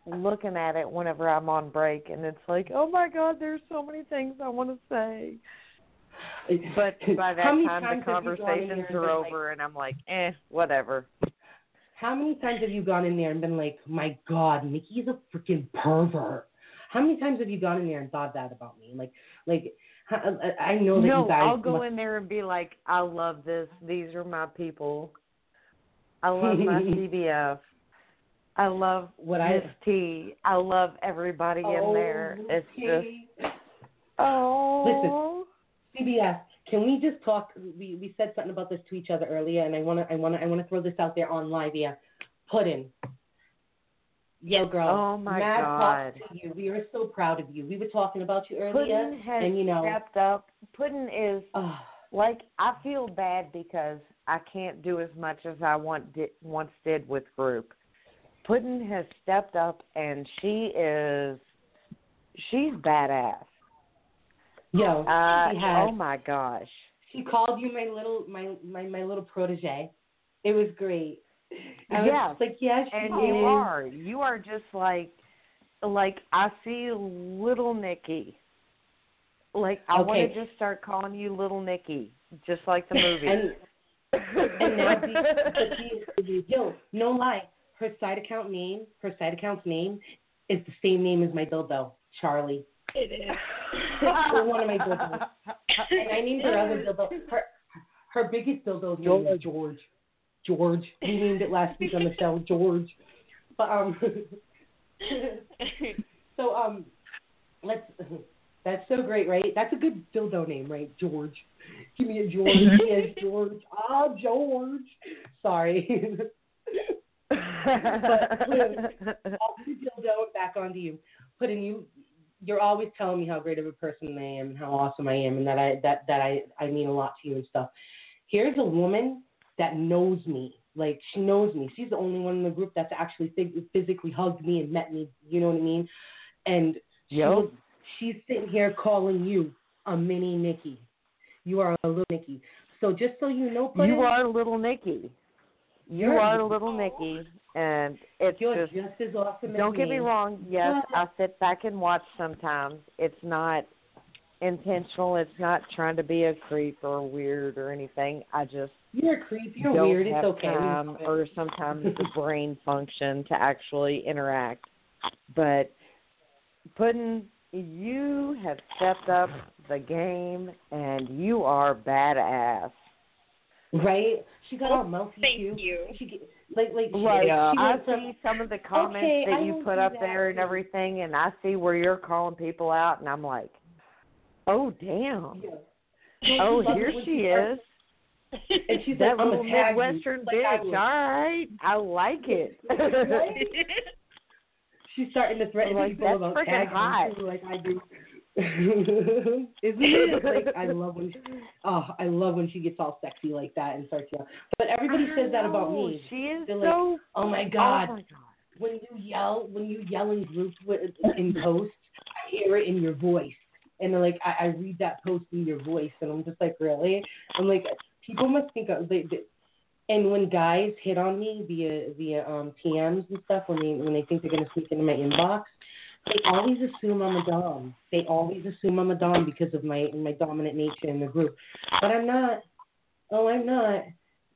looking at it whenever I'm on break, and it's like, oh my god, there's so many things I want to say. But by that time, the have you gone in conversations are been like- over, and I'm like, eh, whatever. How many times have you gone in there and been like, "My God, Nikki's a freaking pervert"? How many times have you gone in there and thought that about me? Like, like I I know that No, you guys. I'll go must- in there and be like, I love this. These are my people. I love my CBF. I love What I- Miss T. I love everybody in oh, there. Oh, It's okay. just oh. CBS, can we just talk? We we said something about this to each other earlier, and I wanna I wanna I wanna throw this out there on live. Yeah, Puddin. Yo, girl. Oh, my mad God. to you. We are so proud of you. We were talking about you earlier, Puddin has and you know, stepped up. Puddin is oh, like I feel bad because I can't do as much as I want di- once did with group. Puddin has stepped up and she is she's badass. yo, Uh, she has oh my gosh. she called you my little my my my little protege. It was great. I was Yes. like, yeah, And is. you are. You are just like like I see little Nikki. Like I want to just start calling you little Nikki, just like the movie. And and now the, but the, yo, no lie, her side account name, her side account's name is the same name as my dildo, Charlie. It is. For one of my dildos. And I named her other dildo. Her her biggest dildo's name is George. George. We named it last week on the show, George. But um so um let's that's so great, right? That's a good dildo name, right? George. Give me a George. yes, George. Ah, George. Sorry. off the dildo back onto you. Puddin you you're always telling me how great of a person I am and how awesome I am and that I that that I I mean a lot to you and stuff. Here's a woman that knows me. Like she knows me. She's the only one in the group that's actually phys- physically hugged me and met me. You know what I mean? And she was, she's sitting here calling you a mini Nikki. You are a little Nikki. So just so you know, you are a little Nikki. You are little Nikki, and it's you're just. just as awesome as Don't get me me. wrong. Yes, I sit back and watch sometimes. It's not intentional. It's not trying to be a creep or weird or anything. I just You're a creep. You're don't weird. have It's okay. Time or sometimes the brain function to actually interact. But Puddin', you have stepped up the game and you are badass. Right? She got all mouthy Thank too. you. She get- like like she, Like Yeah. she I went from see some of the comments Okay, that I you put up that. there and everything, and I see where you're calling people out, and I'm like, oh damn, Yeah. oh here she is, And she's that like, I'm little oh, a Midwestern like bitch. would. All right, I like it. She's starting to threaten Like, people that's about freaking tagging hot. too, like I do. Isn't it? Like I love when she, oh, I love when she gets all sexy like that and starts yelling. But everybody says that about me. She is They're like, so. Oh my god. Oh god, my god. when you yell, when you yell in groups with, in posts, I hear it in your voice. And like, I, I read that post in your voice, and I'm just like, really? I'm like, people must think of, they, they, and when guys hit on me via via um PMs and stuff, when they when they think they're gonna sneak into my inbox, they always assume I'm a dom. They always assume I'm a dom because of my my dominant nature in the group, but I'm not. Oh, I'm not.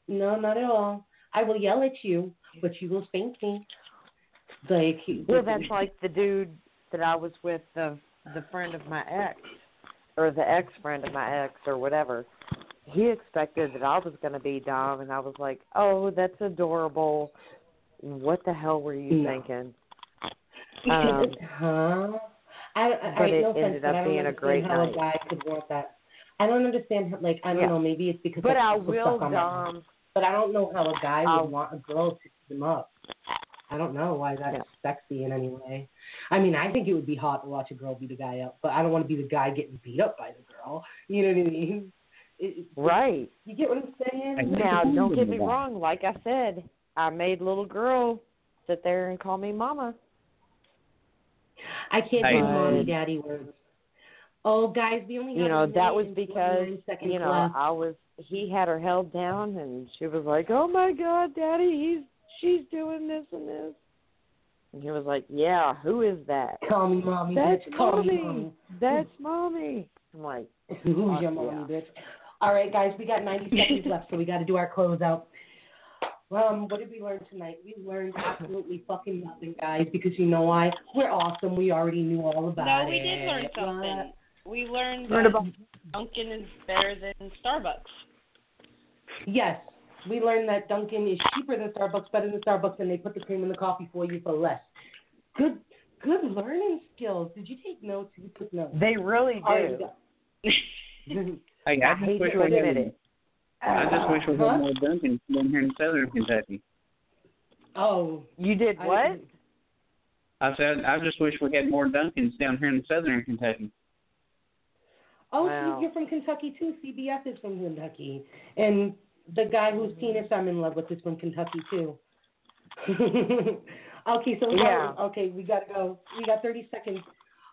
No, not at all. I will yell at you, but you will spank me. Like Well, that's like the dude that I was with, the the friend of my ex, or the ex friend of my ex, or whatever. He expected that I was going to be Dom, and I was like, "Oh, that's adorable." What the hell were you No. thinking? Because, Um, huh? I, I, but I it no offense, ended but up I don't being a understand great how night. a guy could want that. I don't understand. How, like I don't Yeah. know. Maybe it's because But I so will stuck on. Dom. But I don't know how a guy I'll- would want a girl to pick him up. I don't know why that's Yeah. sexy in any way. I mean, I think it would be hot to watch a girl beat a guy up, but I don't want to be the guy getting beat up by the girl. You know what I mean? It, it- Right. You get what I'm saying? Now, don't get me wrong. Like I said, I made little girl sit there and call me mama. I can't Hey. do mommy daddy words. Oh, guys, we only have You know, that was because you know left. I was. He had her held down, and she was like, "Oh my God, Daddy, he's she's doing this and this." And he was like, "Yeah, who is that?" Call me mommy, That's bitch. Call me mommy. mommy. That's mommy. I'm like, Who's your mommy, yeah. bitch? All right, guys, we got 90 seconds left, so we got to do our closeout. Um, what did we learn tonight? We learned absolutely fucking nothing, guys, because you know why? We're awesome. We already knew all about it. No, it. we did learn What? something. We learned Learned that about- Dunkin' is better than Starbucks. Yes, we learned that Dunkin' is cheaper than Starbucks, better than Starbucks, and they put the cream in the coffee for you for less. Good, good learning skills. Did you take notes? You took notes. they really All right, do. you I I, hate just wish to we admit had. It. I just wish we Huh? had more Dunkin' down here in Southern Kentucky. Oh, You did what? didn't- I said I just wish we had more Dunkins down here in Southern Kentucky. Oh, Wow. see, you're from Kentucky too. CBS is from Kentucky, and the guy whose penis I'm in love with is from Kentucky too. okay, so Yeah. got, okay, we gotta go. We got 30 seconds.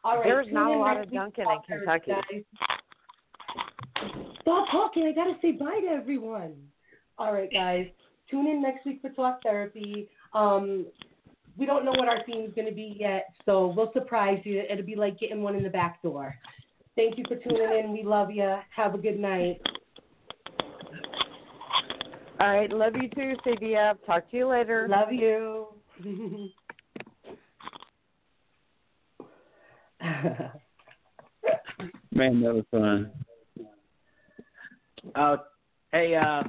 All right. There's not a lot of week Dunkin' in Kentucky. guys. Stop talking. I gotta say bye to everyone. All right, guys. Tune in next week for Talk Therapy. Um, we don't know what our theme is going to be yet, so we'll surprise you. It'll be like getting one in the back door. Thank you for tuning in. We love you. Have a good night. All right, love you too, CBF. Talk to you later. Love you. Man, that was fun. Uh, hey, uh,